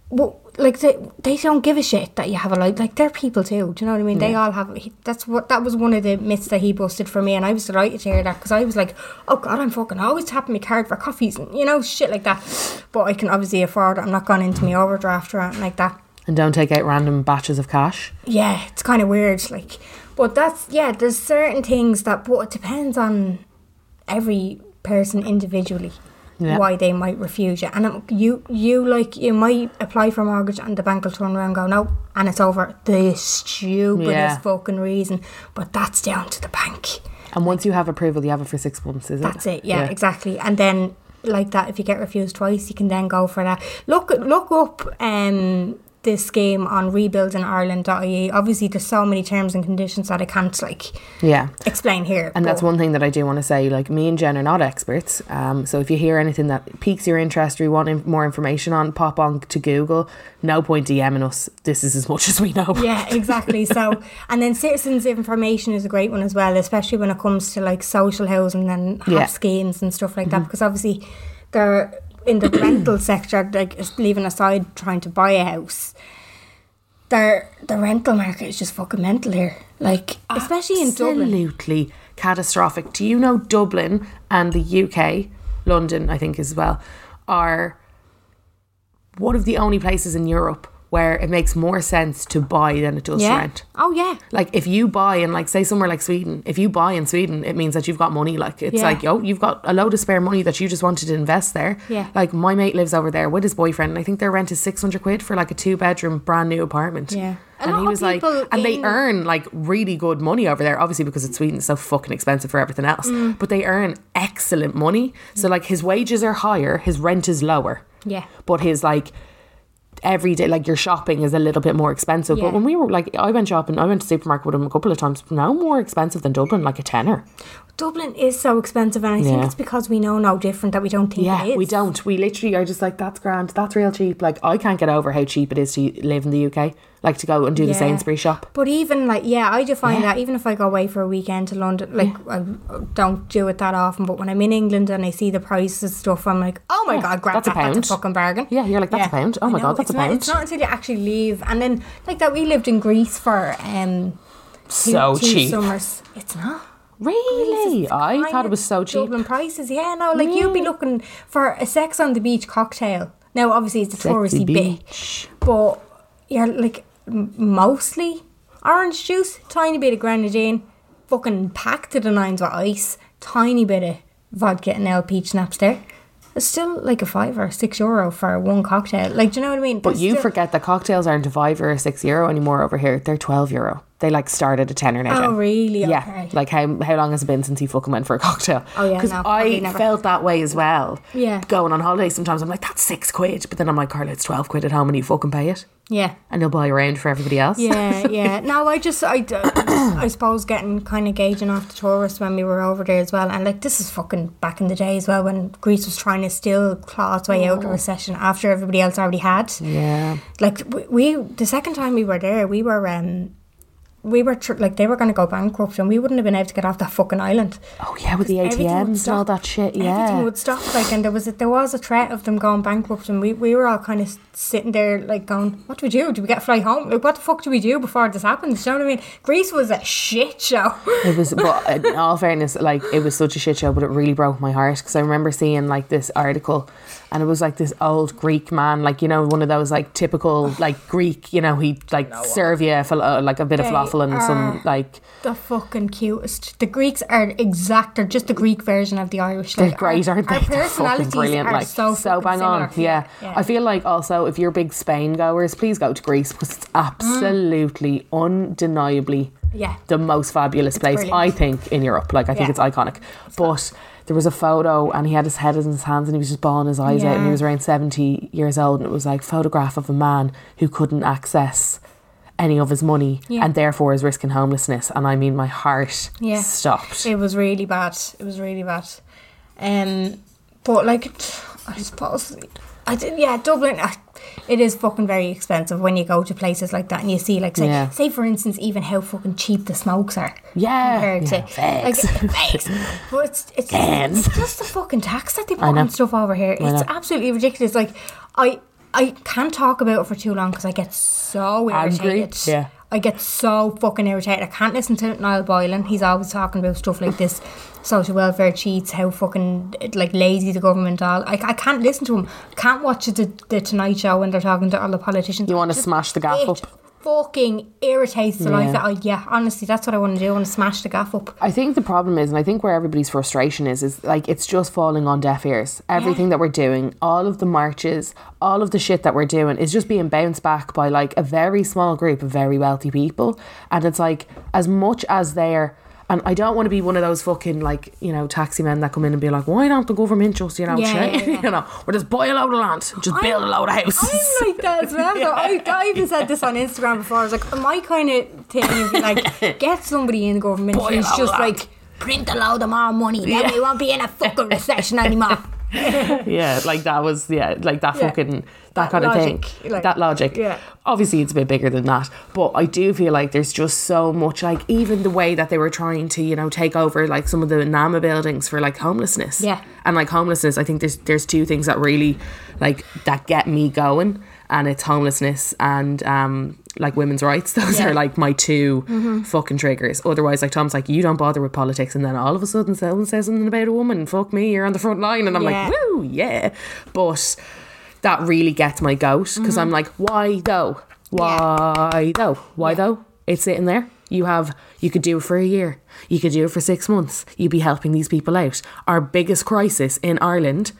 Well, like they, they don't give a shit that you have a life. Like they're people too. Do you know what I mean? They all have. he- That's what that was one of the myths that he busted for me, and I was delighted to hear that because I was like, oh god, I'm fucking always tapping my card for coffees and you know shit like that. But I can obviously afford it. I'm not going into my overdraft or anything like that. And don't take out random batches of cash. Yeah, it's kind of weird. Like, but that's yeah. There's certain things that, but it depends on every person individually. Yeah. Why they might refuse you, and you you like you might apply for a mortgage and the bank will turn around and go no, and it's over the stupidest Yeah. fucking reason. But that's down to the bank. And once you have approval, you have it for six months, is it? That's it. Yeah, exactly. And then like that, if you get refused twice, you can then go for that. Look look up um this game on rebuildingireland.ie. Obviously, there's so many terms and conditions that I can't like Yeah. explain here. And that's one thing that I do want to say. Like me and Jen are not experts. Um, so if you hear anything that piques your interest or you want in- more information on, pop on to Google. No point DMing us. This is as much as we know. Yeah, exactly. So, and then citizens' information is a great one as well, especially when it comes to like social housing and Yeah. Mm-hmm. schemes and stuff like that. Because obviously, they're in the rental sector, like leaving aside trying to buy a house. Their the rental market is just fucking mental here. Like, especially in Dublin. Absolutely catastrophic. Do you know Dublin and the UK, London, I think as well, are one of the only places in Europe where it makes more sense to buy than it does Yeah. rent. Oh yeah. Like if you buy in like say somewhere like Sweden, if you buy in Sweden, it means that you've got money. Like it's Yeah. like yo, you've got a load of spare money that you just wanted to invest there. Yeah. Like my mate lives over there with his boyfriend, and I think their rent is six hundred quid for like a two bedroom brand new apartment. Yeah. A and he was like, and they earn like really good money over there. Obviously because it's Sweden, it's so fucking expensive for everything else. Mm. But they earn excellent money. So like his wages are higher, his rent is lower. Yeah. But his like every day like your shopping is a little bit more expensive. Yeah. But when we were like I went shopping, I went to supermarket with him a couple of times. Now more expensive than Dublin, like a tenner. Dublin is so expensive, and I think Yeah. it's because we know no different that we don't think Yeah, it is. we don't. We literally are just like that's grand, that's real cheap. Like I can't get over how cheap it is to live in the UK. Like to go and do the Yeah. Sainsbury shop. But even like, yeah, I do find Yeah. that even if I go away for a weekend to London, like I don't do it that often. But when I'm in England and I see the prices of stuff, I'm like, oh my god, grab that's a that, that's pound. a fucking bargain. Yeah, you're like, that's a pound. Oh my God, that's a not- pound. It's not until you actually leave, and then like that we lived in Greece for um two, So two cheap. summers. It's not. Really? I thought it was so cheap. Dublin prices, yeah. No, like you'd be looking for a sex on the beach cocktail. Now, obviously, it's a touristy bit, beach. but you're like m- mostly orange juice, tiny bit of grenadine, fucking packed to the nines with ice, tiny bit of vodka and now peach schnapps there. It's still like a five or six euro for one cocktail. Like, do you know what I mean? But you still- forget that cocktails aren't a five or a six euro anymore over here. They're twelve euro. They like started a tenner now. Oh, really? Yeah. Okay. Like how how long has it been since he fucking went for a cocktail? Oh, yeah, Because no, I felt that way as well. Yeah. Going on holiday, sometimes I'm like, that's six quid, but then I'm like, Carla, it's twelve quid at home, and you fucking pay it, Yeah. and you'll buy around for everybody else. Yeah, yeah. No, I just, I I suppose getting kind of gauging off the tourists when we were over there as well. And like, this is fucking back in the day as well when Greece was trying to still claw its way out of recession after everybody else already had. Yeah. Like, we, we, the second time we were there, we were, um, we were tr- like they were going to go bankrupt and we wouldn't have been able to get off that fucking island. Oh yeah, with the ATMs and all that shit. Yeah. Everything would stop, like, and there was a, there was a threat of them going bankrupt, and we, we were all kind of sitting there, like, going, "What do we do? Do we get a flight home? Like, what the fuck do we do before this happens?" Do you know what I mean? Greece was a shit show. It was, but in all fairness, like it was such a shit show, but it really broke my heart because I remember seeing like this article, and it was like this old Greek man, like you know, one of those like typical like Greek, you know, he like serve you a fal- uh, like a bit of They falafel and some like the fucking cutest. The Greeks are exact. They're just the Greek version of the Irish. they're Like, great, our, aren't they? Our They're personalities brilliant, are like so, so, fucking bang on. Yeah. yeah. I feel like also if you're big Spain goers, please go to Greece because it's absolutely undeniably Yeah. the most fabulous place brilliant. I think in Europe. Like I think Yeah. it's iconic. But there was a photo and he had his head in his hands and he was just bawling his eyes out and he was around 70 years old and it was like photograph of a man who couldn't access any of his money Yeah. and therefore is risking homelessness and I mean my heart Yeah. stopped. It was really bad. It was really bad. Um, but like, I suppose I did. Yeah, Dublin. uh, It is fucking very expensive when you go to places like that and you see, like, say, Yeah. say for instance, even how fucking cheap the smokes are. Yeah. compared to Yeah, like, fakes. fakes. But it's it's, it's just the fucking tax that they put on stuff over here. It's know. absolutely ridiculous. Like, I I can't talk about it for too long because I get so Angry? irritated. Yeah. I get so fucking irritated. I can't listen to Niall Boylan. He's always talking about stuff like this, social welfare cheats, how fucking like lazy the government are. I, I can't listen to them. Can't watch the the Tonight Show when they're talking to all the politicians. You wanna smash the gaff it up. Fucking irritates the life Yeah. out. of- Yeah, honestly, that's what I want to do. I want to smash the gaff up. I think the problem is, and I think where everybody's frustration is, is like it's just falling on deaf ears. Everything that we're doing, all of the marches, all of the shit that we're doing is just being bounced back by like a very small group of very wealthy people. And it's like, as much as they're, and I don't want to be one of those fucking like, you know, taxi men that come in and be like, why don't the government just, you know, Yeah, yeah, yeah. you know, or just buy a load of land, just build a load of houses. I'm like that as well. though. I, I even said this on Instagram before. I was like, my kind of thing would be like, get somebody in the government who's just like, print a load of more money, then Yeah. we won't be in a fucking recession anymore. yeah, like that was yeah, like that Yeah. fucking that, That kind of thing. like- that logic. Yeah. Obviously, it's a bit bigger than that, but I do feel like there's just so much. Like even the way that they were trying to, you know, take over like some of the Nama buildings for like homelessness. Yeah. and like homelessness, I think there's there's two things that really like that get me going, and it's homelessness and um like women's rights. Those Yeah. are like my 2 fucking triggers. Otherwise, like Tom's like, you don't bother with politics, and then all of a sudden someone says something about a woman. Fuck me, you're on the front line, and I'm Yeah. like, woo, yeah. But that really gets my goat because I'm like, why though? Why though? Why though? It's sitting there. You have you could do it for a year. You could do it for six months. You'd be helping these people out. Our biggest crisis in Ireland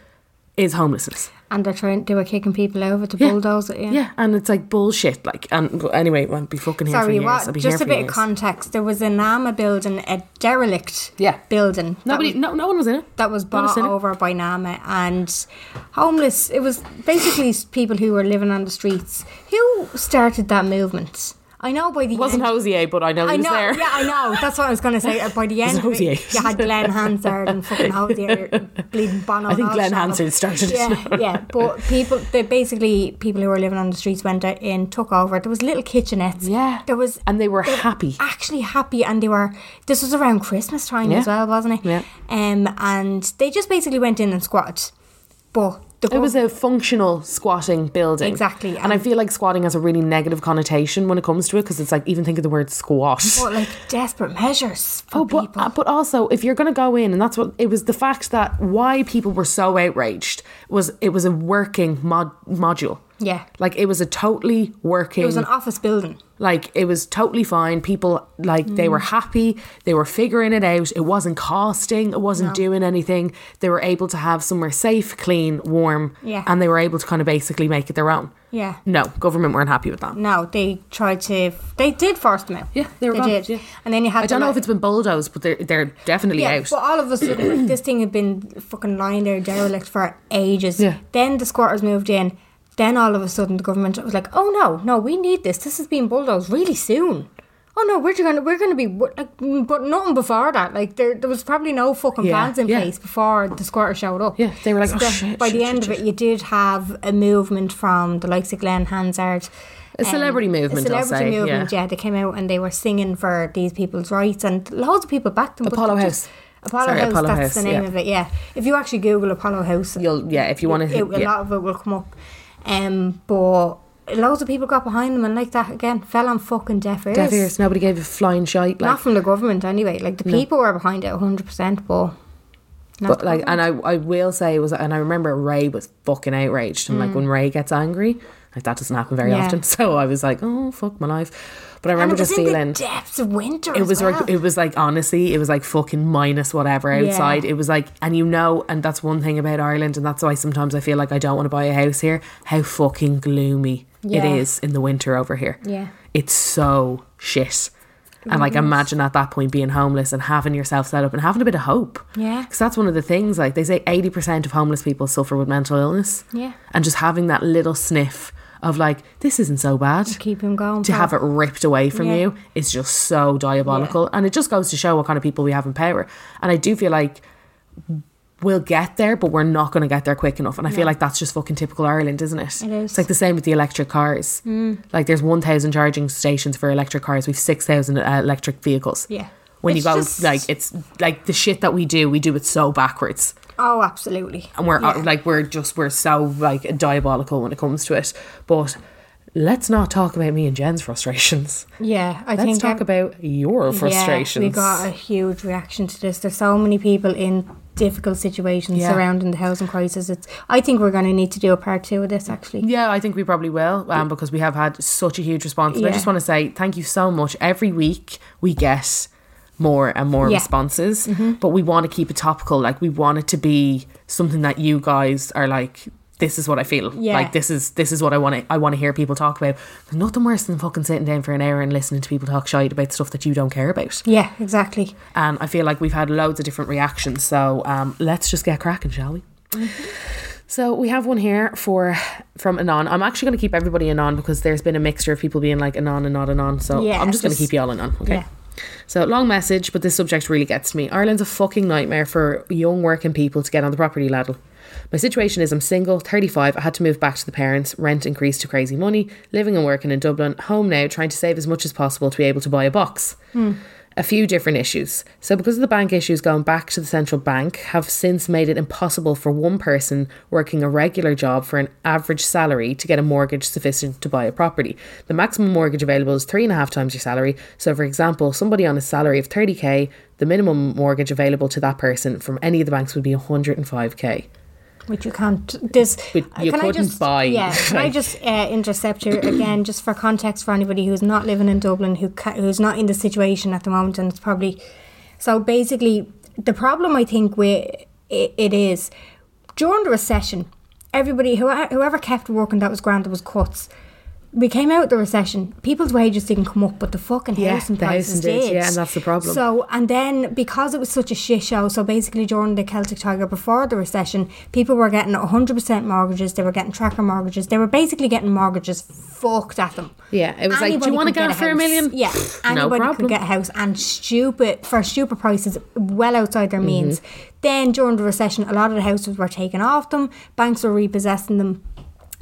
is homelessness. and they're trying, they were kicking people over to Yeah. bulldoze it. Yeah, yeah, and it's like bullshit. Like, and anyway, it won't be fucking here Sorry, for years. I'll be Just here a bit of context. There was a Nama building, a derelict Yeah. building. Nobody, was- no, no one was in it. that was bought over by NAMA and homeless. It was basically people who were living on the streets. Who started that movement? I know by the It wasn't end. Hozier, but I know he I was know, there. yeah, I know. That's what I was going to say. Uh, By the end, of it, you had Glen Hansard and fucking Hozier, bleeding Bono. I think Glen. Hansard started it. Yeah, yeah. But people, they basically people who were living on the streets went in, took over. There was little kitchenettes. Yeah. there was, And they were they happy. actually happy, and they were. This was around Christmas time as well, wasn't it? Yeah. Um, and they just basically went in and squatted, but It was a functional squatting building. Exactly, And I feel like squatting has a really negative connotation when it comes to it because it's like, even think of the word squat. but like desperate measures for Oh, but, people. uh, but also, if you're going to go in, and that's what it was the fact that why people were so outraged was it was a working mod, module. Yeah. Like it was a totally working. it was an office building. Like it was totally fine. People like they Mm. were happy. They were figuring it out. It wasn't costing. It wasn't doing anything. They were able to have somewhere safe, clean, warm, Yeah. and they were able to kind of basically make it their own. Yeah. No, government weren't happy with that. No, they tried to. They did force them out. Yeah, they were gone, did. yeah. And then you had. I don't know if it's been bulldozed, but they're they're definitely Yeah, out. but all of a sudden, this thing had been fucking lying there derelict for ages. Yeah. Then the squatters moved in. Then all of a sudden, the government was like, "Oh no, no, we need this. This is being bulldozed really soon." Oh no, we're gonna we're gonna be like, mm, but nothing before that. Like there, there was probably no fucking Yeah, plans in yeah. place before the squatter showed up. Yeah, they were like, So "Oh, the- shit, By shit, the end shit, of it, you did have a movement from the likes of Glen Hansard, A celebrity movement, A I'll celebrity say, movement, yeah. yeah. They came out and they were singing for these people's rights, and loads of people backed them. Apollo House. Apollo Sorry, House, Apollo that's House, the name yeah. of it, yeah. If you actually Google Apollo House, You'll yeah, if you want it, to, a lot of it will come up. Um, but loads of people got behind them, and like that again, fell on fucking deaf ears. Deaf ears. Nobody gave a flying shite. Like, Not from the government anyway. Like the people were behind it 100%, but. not But the like, and. I, I will say it was, and I remember Ray was fucking outraged, and like when Ray gets angry, like that doesn't happen very. Yeah. often. So I was like, oh fuck my life. But I remember it was just in feeling the depths of winter. it as was well. like it was like honestly, it was like fucking minus whatever Yeah. outside. It was like, and you know, and that's one thing about Ireland, and that's why sometimes I feel like I don't want to buy a house here. How fucking gloomy it Yeah. is in the winter over here. Yeah. it's so shit. And like, imagine at that point being homeless and having yourself set up and having a bit of hope. Yeah. Because that's one of the things, like, they say 80% of homeless people suffer with mental illness. Yeah. And just having that little sniff of, like, this isn't so bad. Keep him going. To have it ripped away from Yeah. you is just so diabolical. And it just goes to show what kind of people we have in power. And I do feel like we'll get there, but we're not going to get there quick enough. And I feel like that's just fucking typical Ireland, isn't it? It is. It's like the same with the electric cars. Mm. Like there's 1,000 charging stations for electric cars. We've 6,000 uh, electric vehicles. Yeah. When It's you go, just- like, it's like the shit that we do, we do it so backwards. Oh, absolutely. And we're uh, Yeah. like, we're just, we're so like diabolical when it comes to it. But let's not talk about me and Jen's frustrations. Yeah, I Let's think talk ev- about your frustrations. Yeah, we got a huge reaction to this. There's so many people in difficult situations Yeah. surrounding the housing crisis. It's. I think we're going to need to do a part two of this. Actually, Yeah, I think we probably will um, because we have had such a huge response. And I just want to say thank you so much. Every week we get more and more Yeah. responses, but we want to keep it topical. Like we want it to be something that you guys are like. This is what I feel. Yeah. Like this is this is what I want to I want to hear people talk about. There's nothing worse than fucking sitting down for an hour and listening to people talk shite about stuff that you don't care about. yeah, exactly. And I feel like we've had loads of different reactions. So um, let's just get cracking, shall we? So we have one here for from Anon. I'm actually going to keep everybody Anon because there's been a mixture of people being like Anon and not Anon. So Yeah, I'm just going to keep you all Anon. Okay. yeah. So long message, but this subject really gets me. Ireland's a fucking nightmare for young working people to get on the property ladder. My situation is I'm single, 35. I had to move back to the parents. Rent increased to crazy money. Living and working in Dublin. Home now, trying to save as much as possible to be able to buy a box hmm. A few different issues. So, because of the bank issues going back to the central bank, have since made it impossible for one person working a regular job for an average salary to get a mortgage sufficient to buy a property. The maximum mortgage available is three and a half times your salary. So, for example, somebody on a salary of 30k, the minimum mortgage available to that person from any of the banks would be 105k. Which you can't. This But you can I couldn't just, buy, Yeah, can I just uh, intercept here again, just for context for anybody who's not living in Dublin, who ca- who's not in the situation at the moment, and it's probably so. Basically, the problem I think with it, it is during the recession, everybody who whoever kept working that was granted was cuts. We came out of the recession. People's wages didn't come up, but the fucking Yeah, housing the prices housing did, did. yeah, and that's the problem. So, and then because it was such a shit show, so basically during the Celtic Tiger before the recession, people were getting 100% mortgages, they were getting tracker mortgages, they were basically getting mortgages fucked at them. Yeah, it was like, do you want to get it for a house. million? Yeah, No anybody problem. could get a house and stupid, for stupid prices, well outside their means. Mm-hmm. Then during the recession, a lot of the houses were taken off them, banks were repossessing them.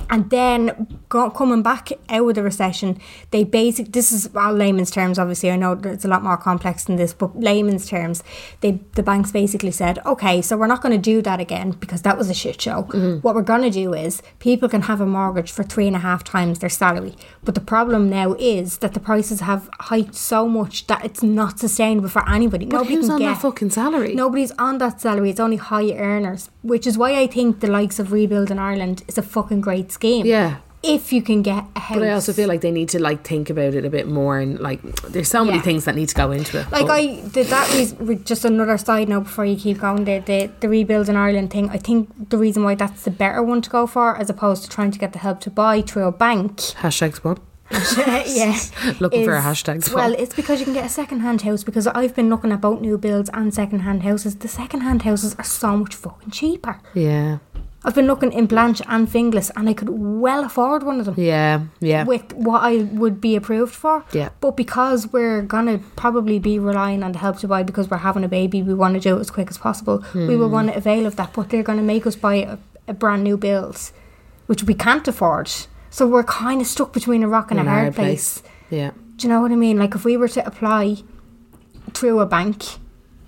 And then coming back out of the recession, they basic. This is all layman's terms. Obviously, I know it's a lot more complex than this, but layman's terms, they the banks basically said, okay, so we're not going to do that again because that was a shit show. Mm-hmm. What we're going to do is people can have a mortgage for three and a half times their salary. But the problem now is that the prices have hiked so much that it's not sustainable for anybody. But Nobody who's on get that fucking salary? Nobody's on that salary. It's only high earners, which is why I think the likes of Rebuilding Ireland is a fucking great scheme. Yeah. If you can get a house. But I also feel like they need to like think about it a bit more and like there's so many Yeah. things that need to go into it. Like But- I did that is just another side note before you keep going. The, the the Rebuilding Ireland thing. I think the reason why that's the better one to go for, as opposed to trying to get the help to buy through a bank. hashtag spot. Yeah, Looking for a is- hashtag spot. Well, it's because you can get a second hand house. Because I've been looking at both new builds and second hand houses. The second hand houses are so much fucking cheaper. yeah, I've been looking in Blanch and Finglas, and I could well afford one of them. yeah, yeah. with what I would be approved for. Yeah. But because we're gonna probably be relying on the help to buy because we're having a baby, we want to do it as quick as possible. We Hmm. will want to avail of that, but they're gonna make us buy a, a brand new bills, which we can't afford. So we're kind of stuck between a rock and a hard place. place. Yeah. Do you know what I mean? Like if we were to apply through a bank,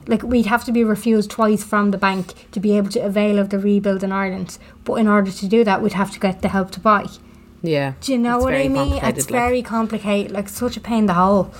like we'd have to be refused twice from the bank to be able to avail of the Rebuilding Ireland. But in order to do that, we'd have to get the help to buy. Yeah. Do you know what I mean? It's like. very complicated. Like such a pain in the hole.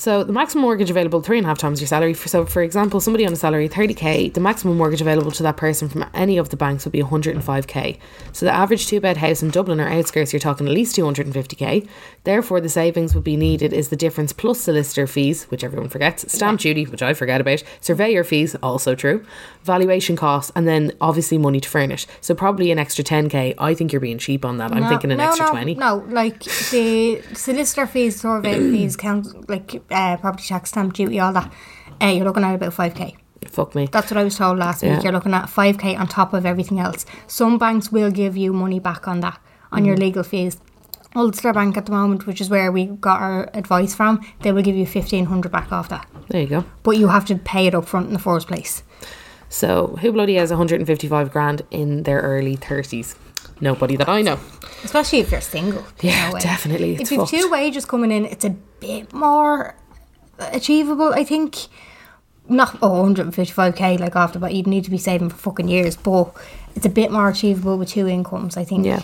So the maximum mortgage available three and a half times your salary. For, so for example, somebody on a salary thirty k, the maximum mortgage available to that person from any of the banks would be one hundred and five k. So the average two bed house in Dublin or outskirts, you're talking at least two hundred and fifty k. Therefore, the savings would be needed is the difference plus solicitor fees, which everyone forgets, stamp duty, which I forget about, surveyor fees, also true, valuation costs, and then obviously money to furnish. So probably an extra ten k. I think you're being cheap on that. I'm thinking an no, extra no, twenty. No, like the solicitor fees, survey fees, count like uh, property tax, stamp duty, all that. Uh, you're looking at about five k. Fuck me. That's what I was told last Yeah. week. You're looking at five k on top of everything else. Some banks will give you money back on that on Mm. your legal fees. Ulster Bank at the moment, which is where we got our advice from, they will give you fifteen hundred back off that, There you go. but you have to pay it up front in the first place. So who bloody has 155 grand in their early 30s? Nobody that I know. Especially if you're single. Yeah, know, uh, definitely, it's If you've two wages coming in, it's a bit more achievable, I think. Not oh, 155k like after, but you'd need to be saving for fucking years. But it's a bit more achievable with two incomes, I think. Yeah.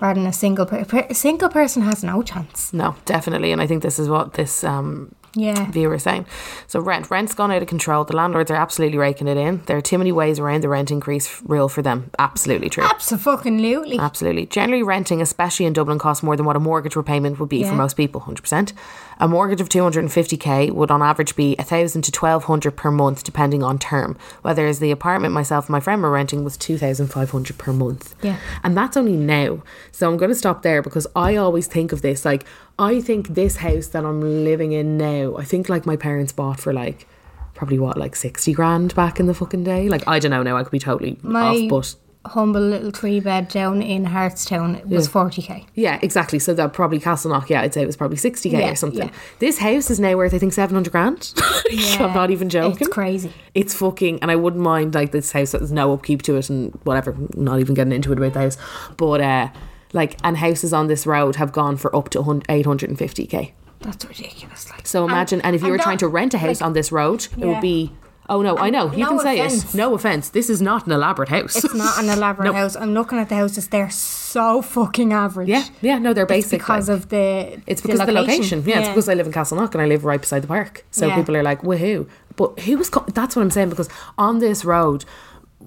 Rather than a single per- a single person has no chance. No, definitely. And I think this is what this um, Yeah. viewer is saying. So rent. Rent's gone out of control. The landlords are absolutely raking it in. There are too many ways around the rent increase rule for them. Absolutely true. Absolutely. Absolutely. Generally, renting, especially in Dublin, costs more than what a mortgage repayment would be for most people, 100%. A mortgage of 250k would on average be 1000 to 1200 per month, depending on term. Whereas the apartment myself and my friend were renting was 2500 per month. Yeah. And that's only now. So I'm going to stop there because I always think of this like, I think this house that I'm living in now, I think like my parents bought for like, probably what, like 60 grand back in the fucking day? Like, I don't know now, I could be totally My off, but. Humble little three bed down in Hartstown was 40k. Yeah, exactly. So that probably Castleknock, yeah, I'd say it was probably 60k Yeah, or something. yeah. This house is now worth, I think, 700 grand. I'm not even joking. It's crazy. It's fucking, and I wouldn't mind like this house that there's no upkeep to it and whatever, not even getting into it about the house. But, uh, like, and houses on this road have gone for up to 850k. That's ridiculous. Like So imagine, and, if you were that- trying to rent a house like, on this road, it would be. Oh no, I know. You no can say offence. it. No offense. This is not an elaborate house. It's not an elaborate house. I'm looking at the houses; they're so fucking average. Yeah, yeah. No, they're It's basic. because like. of the. It's because of the location. Yeah, it's because I live in Castleknock and I live right beside the park. So Yeah. people are like, woohoo. But who was, co- that's what I'm saying because on this road,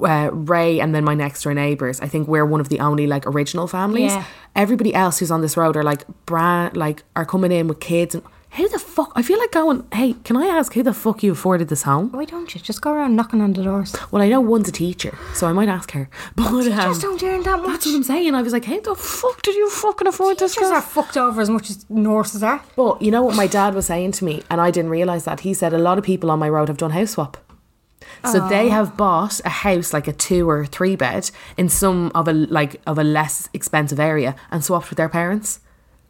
uh, Ray and then my next door neighbours, I think we're one of the only like original families. Yeah. Everybody else who's on this road are like, brand, like, are coming in with kids. And who the fuck? I feel like going, hey, can I ask who the fuck you afforded this home? Why don't you just go around knocking on the doors? Well, I know one's a teacher, so I might ask her. But um, Teachers don't earn that much. that's what I'm saying. I was like, how the fuck did you fucking afford this? Teachers girl? are fucked over as much as nurses are. But you know what my dad was saying to me, and I didn't realize that. He said a lot of people on my road have done house swap. So they have bought a house like a two or three bed in some of a like of a less expensive area and swapped with their parents.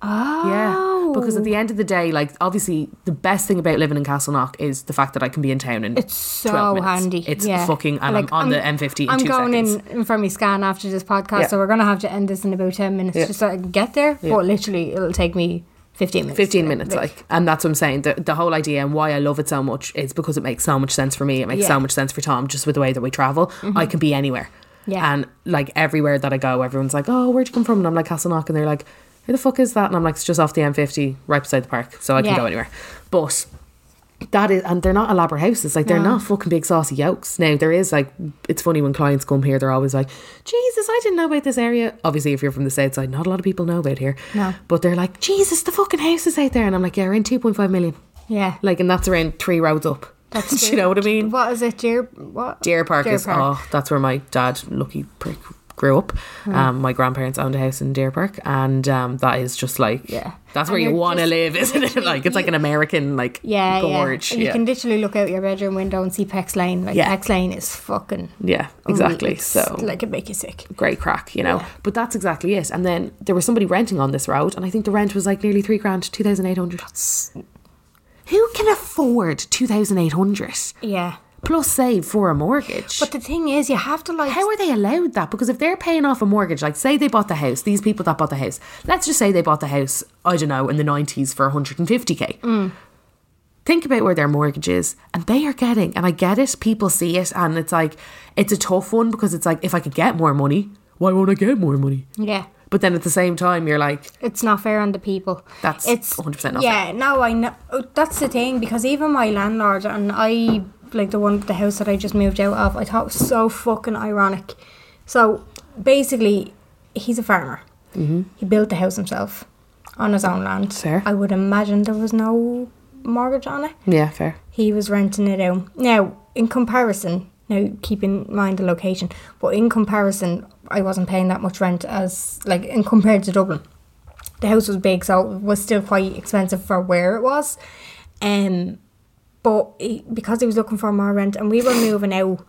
Oh. Yeah, because at the oh. end of the day, like obviously the best thing about living in Castleknock is the fact that I can be in town in It's so 12 minutes. handy. It's yeah. fucking and Like, I'm on the M50 in I'm two going seconds. in, for my scan after this podcast, Yeah. so we're going to have to end this in about 10 minutes Yeah. just so I can get there. But literally, it'll take me 15 minutes. 15 minutes like and that's what i'm saying the, the whole idea and why i love it so much is because it makes so much sense for me it makes Yeah. so much sense for tom just with the way that we travel i mm-hmm. can be anywhere Yeah. and like everywhere that i go everyone's like oh where'd you come from and i'm like Castleknock and they're like who the fuck is that and i'm like it's just off the m50 right beside the park so i can Yeah. go anywhere but that is and they're not elaborate houses like they're not fucking big saucy yokes now there is like it's funny when clients come here they're always like jesus i didn't know about this area obviously if you're from the south side not a lot of people know about here No. but they're like jesus the fucking houses out there and i'm like yeah we're in 2.5 million Yeah. like and that's around three roads up That's Do you know what i mean What is it, Deer? What? deer park Deer is Park. oh that's where my dad lucky prick grew up Hmm. um my grandparents owned a house in deer park and um that is just like Yeah. that's And where you want to live isn't it like it's like an american like Yeah, gorge yeah. And you can literally look out your bedroom window and see Pex Lane. Like, Yeah. Pex Lane is fucking. yeah exactly It's so Like, it make you sick. great crack, you know. But that's exactly it. And then there was somebody renting on this road, and I think the rent was like nearly three grand, two thousand eight hundred. Who can afford two thousand eight hundred? Yeah. Plus save for a mortgage. But the thing is, you have to like. How are they allowed that? Because if they're paying off a mortgage, like say they bought the house, these people that bought the house, let's just say they bought the house, I don't know, in the 90s for 150k. Mm. Think about where their mortgage is, and they are getting, and I get it, people see it, and it's like, it's a tough one because it's like, if I could get more money, why won't I get more money? yeah. But then at the same time, you're like, It's not fair on the people. That's it's 100% not Yeah, no, I know. oh, That's the thing because even my landlord and I, like the one, the house that I just moved out of, I thought was so fucking ironic. So basically, he's a farmer. Mm-hmm. He built the house himself on his own land. Fair. I would imagine there was no mortgage on it. yeah, fair. He was renting it out. Now, in comparison, now keep in mind the location, but in comparison, I wasn't paying that much rent as like in compared to Dublin. The house was big, so it was still quite expensive for where it was. Um, but he, because he was looking for more rent, and we were moving out.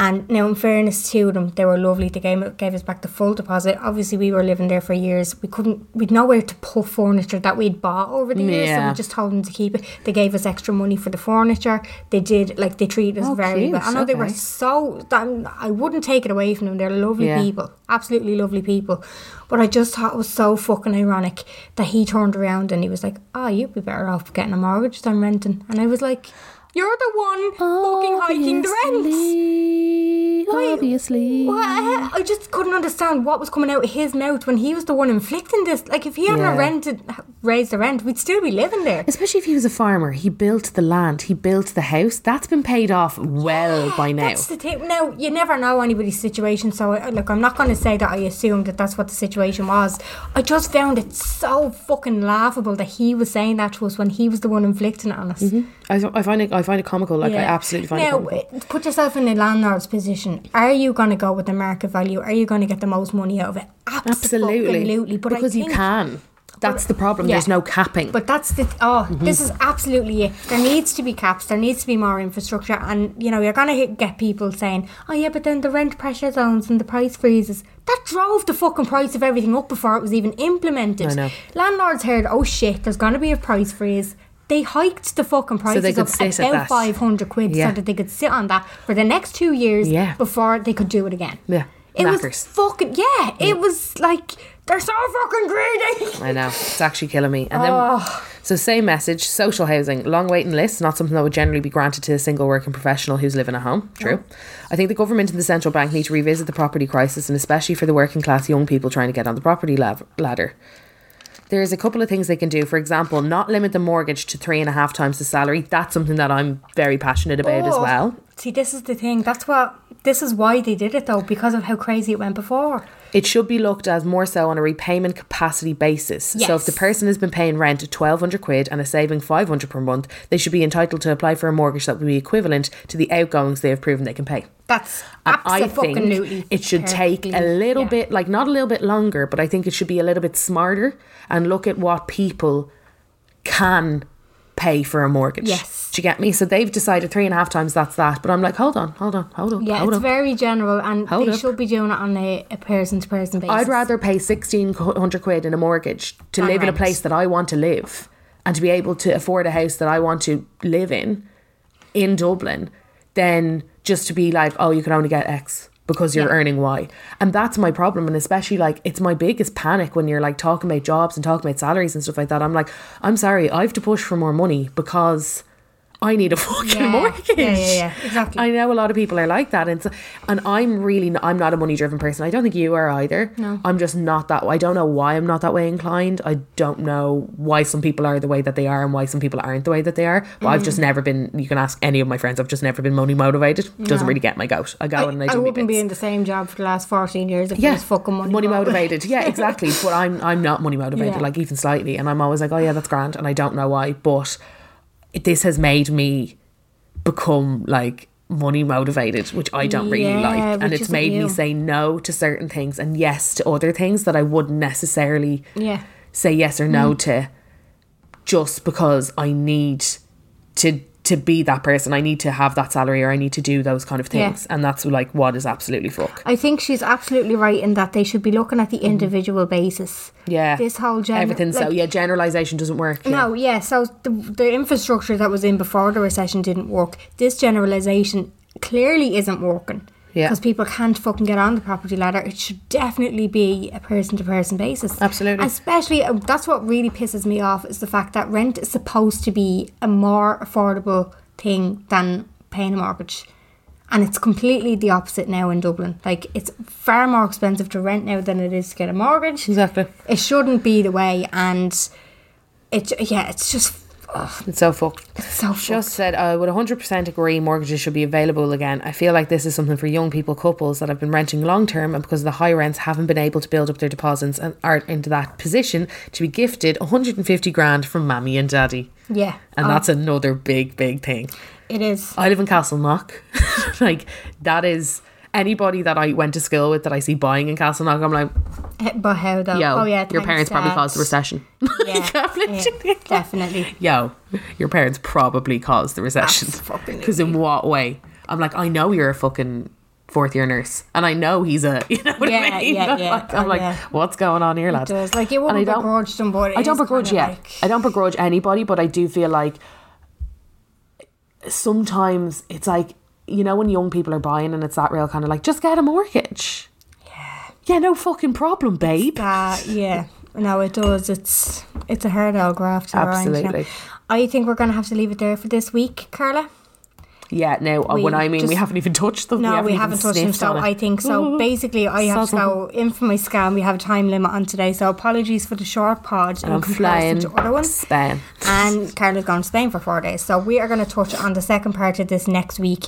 And now, in fairness to them, they were lovely. They gave, gave us back the full deposit. Obviously, we were living there for years. We couldn't, we'd nowhere to put furniture that we'd bought over the years. So we just told them to keep it. They gave us extra money for the furniture. They did, like, they treated us Oh, very cute. well. I know they were so, I wouldn't take it away from them. They're lovely Yeah. people. Absolutely lovely people. But I just thought it was so fucking ironic that he turned around and he was like, oh, you'd be better off getting a mortgage than renting. And I was like, you're the one fucking hiking the rent. Why- Obviously. What? I just couldn't understand what was coming out of his mouth when he was the one inflicting this. Like, if he hadn't Yeah. rented, raised the rent, we'd still be living there. Especially if he was a farmer, he built the land, he built the house. That's been paid off well by now. That's the thing. Now, you never know anybody's situation, so I, look, I'm not going to say that I assumed that that's what the situation was. I just found it so fucking laughable that he was saying that to us when he was the one inflicting it on us. I, I find it I find it comical. Like I absolutely find now, it comical. uh, put yourself in the landlord's position. Are you going to go with the market value? Are you going to get the most money out of it? Absolutely, Absolutely. But because you can. That's the problem. Yeah. There's no capping. But that's the oh, Mm-hmm. this is absolutely it. There needs to be caps. There needs to be more infrastructure, and you know you're gonna get people saying, "Oh yeah, but then the rent pressure zones and the price freezes." That drove the fucking price of everything up before it was even implemented. I know. Landlords heard, "Oh shit, there's gonna be a price freeze." They hiked the fucking prices could up about five hundred quid Yeah. so that they could sit on that for the next two years Yeah. before they could do it again. Yeah. It was fucking yeah. It was like they're so fucking greedy. I know it's actually killing me. And then, Oh. so same message: social housing, long waiting lists, not something that would generally be granted to a single working professional who's living at home. True. Oh. I think the government and the central bank need to revisit the property crisis, and especially for the working class young people trying to get on the property lav- ladder. There's a couple of things they can do. For example, not limit the mortgage to three and a half times the salary. That's something that I'm very passionate about as Oh, well. See, this is the thing. That's what. This is why they did it though, because of how crazy it went before. It should be looked as more so on a repayment capacity basis. So if the person has been paying rent at twelve hundred quid and is saving five hundred per month, they should be entitled to apply for a mortgage that would be equivalent to the outgoings they have proven they can pay. That's And I absolutely. think it should take a little bit, like not a little bit longer, but I think it should be a little bit smarter and look at what people can pay for a mortgage. Yes. Do you get me? So they've decided three and a half times that's that. But I'm like, hold on, hold on, hold on, Yeah, hold it's on. very general, and Hold they up. should be doing it on a, a person to person basis. I'd rather pay sixteen hundred quid in a mortgage to On live in a place that I want to live and to be able to afford a house that I want to live in in Dublin than just to be like, oh, you can only get X because you're Yeah. earning Y. And that's my problem. And especially like it's my biggest panic when you're like talking about jobs and talking about salaries and stuff like that. I'm like, I'm sorry, I have to push for more money because I need a fucking Yeah. mortgage. Yeah, yeah, yeah, exactly. I know a lot of people are like that, and so, and I'm really not, I'm not a money driven person. I don't think you are either. No. I'm just not that. I don't know why I'm not that way inclined. I don't know why some people are the way that they are and why some people aren't the way that they are. But I've Mm. just never been. You can ask any of my friends. I've just never been money motivated. Doesn't really get my goat. I go I, and I I do wouldn't be in the same job for the last fourteen years if yeah, was fucking money, motivated. Yeah, exactly. But I'm I'm not money motivated, Yeah. like even slightly. And I'm always like, oh yeah, that's grand, and I don't know why. But this has made me become like money motivated, which I don't really Yeah, like, and it's made me say no to certain things and yes to other things that I wouldn't necessarily Yeah. say yes or Mm. no to, just because I need to to be that person. I need to have that salary or I need to do those kind of Yeah. things. And that's like what is absolutely fuck. I think she's absolutely right in that they should be looking at the individual basis. Mm-hmm. Yeah. This whole gen- Everything so yeah, generalization doesn't work. yeah. No, yeah. So the the infrastructure that was in before the recession didn't work. This generalization clearly isn't working. Yeah. Because people can't fucking get on the property ladder. It should definitely be a person to person basis. Absolutely. Especially, uh, that's what really pisses me off is the fact that rent is supposed to be a more affordable thing than paying a mortgage. And it's completely the opposite now in Dublin. Like, it's far more expensive to rent now than it is to get a mortgage. Exactly. It shouldn't be the way. And it, yeah, it's just It's so fucked. so Just said, I would 100% agree mortgages should be available again. I feel like this is something for young people, couples that have been renting long term and because of the high rents haven't been able to build up their deposits and are into that position to be gifted 150 grand from mammy and daddy. Yeah. And Oh, that's another big, big thing. it is. I live in Castleknock. like, that is anybody that I went to school with that I see buying in Castleknock, I'm like, But how though? yo, oh yeah, your parents probably caused the recession. Yeah, yeah, definitely. yo, your parents probably caused the recession. Because in what way? I'm like, I know you're a fucking fourth year nurse, and I know he's a, you know what Yeah, I mean? yeah, yeah. Like, I'm Oh, like, yeah. what's going on here, lad? does. Like, you And I wouldn't don't- begrudge them, but I don't begrudge, yeah. like- I don't begrudge anybody, but I do feel like sometimes it's like, you know, when young people are buying and it's that real kind of like, just get a mortgage. Yeah. Yeah, no fucking problem, babe. Uh, yeah. No, it does. It's it's a hard old graft. to grind, you know. Absolutely. I think we're going to have to leave it there for this week, Carla. Yeah, no, uh, We when I mean we haven't even touched them. No, we even haven't touched them, so. I think so. Basically, I have to go in for my scan. We have a time limit on today, so apologies for the short pod in I'm comparison flying to other ones. Spain. And Carla's gone to Spain for four days, so we are going to touch on the second part of this next week.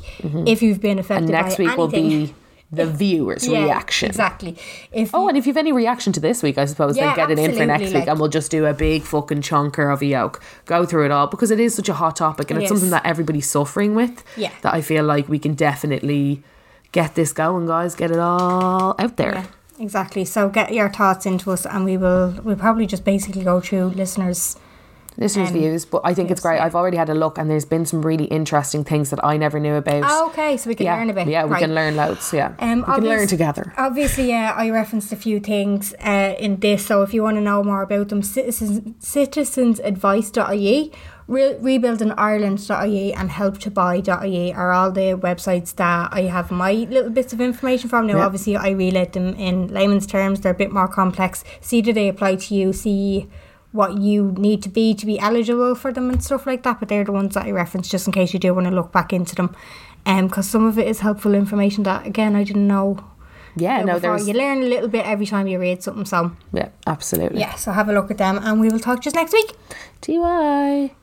If you've been affected Mm-hmm. And next by week will be the viewer's Yeah, reaction. Exactly. If Oh, you- and if you've any reaction to this week, I suppose, Yeah, then get it in for next week and we'll just do a big fucking chunker of a yoke. Go through it all because it is such a hot topic and It it's something that everybody's suffering with. Yeah. That I feel like we can definitely get this going, guys. Get it all out there. Yeah, exactly. So get your thoughts into us, and we will. We'll probably just basically go through listeners. Listeners' Um, views, but I think it's great. yeah. I've already had a look and there's been some really interesting things that I never knew about. Oh, okay, so we can yeah, learn a bit. Yeah, we Right. can learn loads. Yeah. Um, we can learn together. Obviously, yeah, I referenced a few things uh, in this. So if you want to know more about them, citizens, citizensadvice.ie, re- rebuildingireland.ie, and helptobuy.ie are all the websites that I have my little bits of information from. Now, obviously, I relayed them in layman's terms. They're a bit more complex. See, do they apply to you? See what you need to be to be eligible for them and stuff like that. But they're the ones that I reference just in case you do want to look back into them. Um, because some of it is helpful information that again I didn't know Yeah, no, there's. You learn a little bit every time you read something. So Yeah, absolutely. yeah, so have a look at them, and we will talk just next week. TY.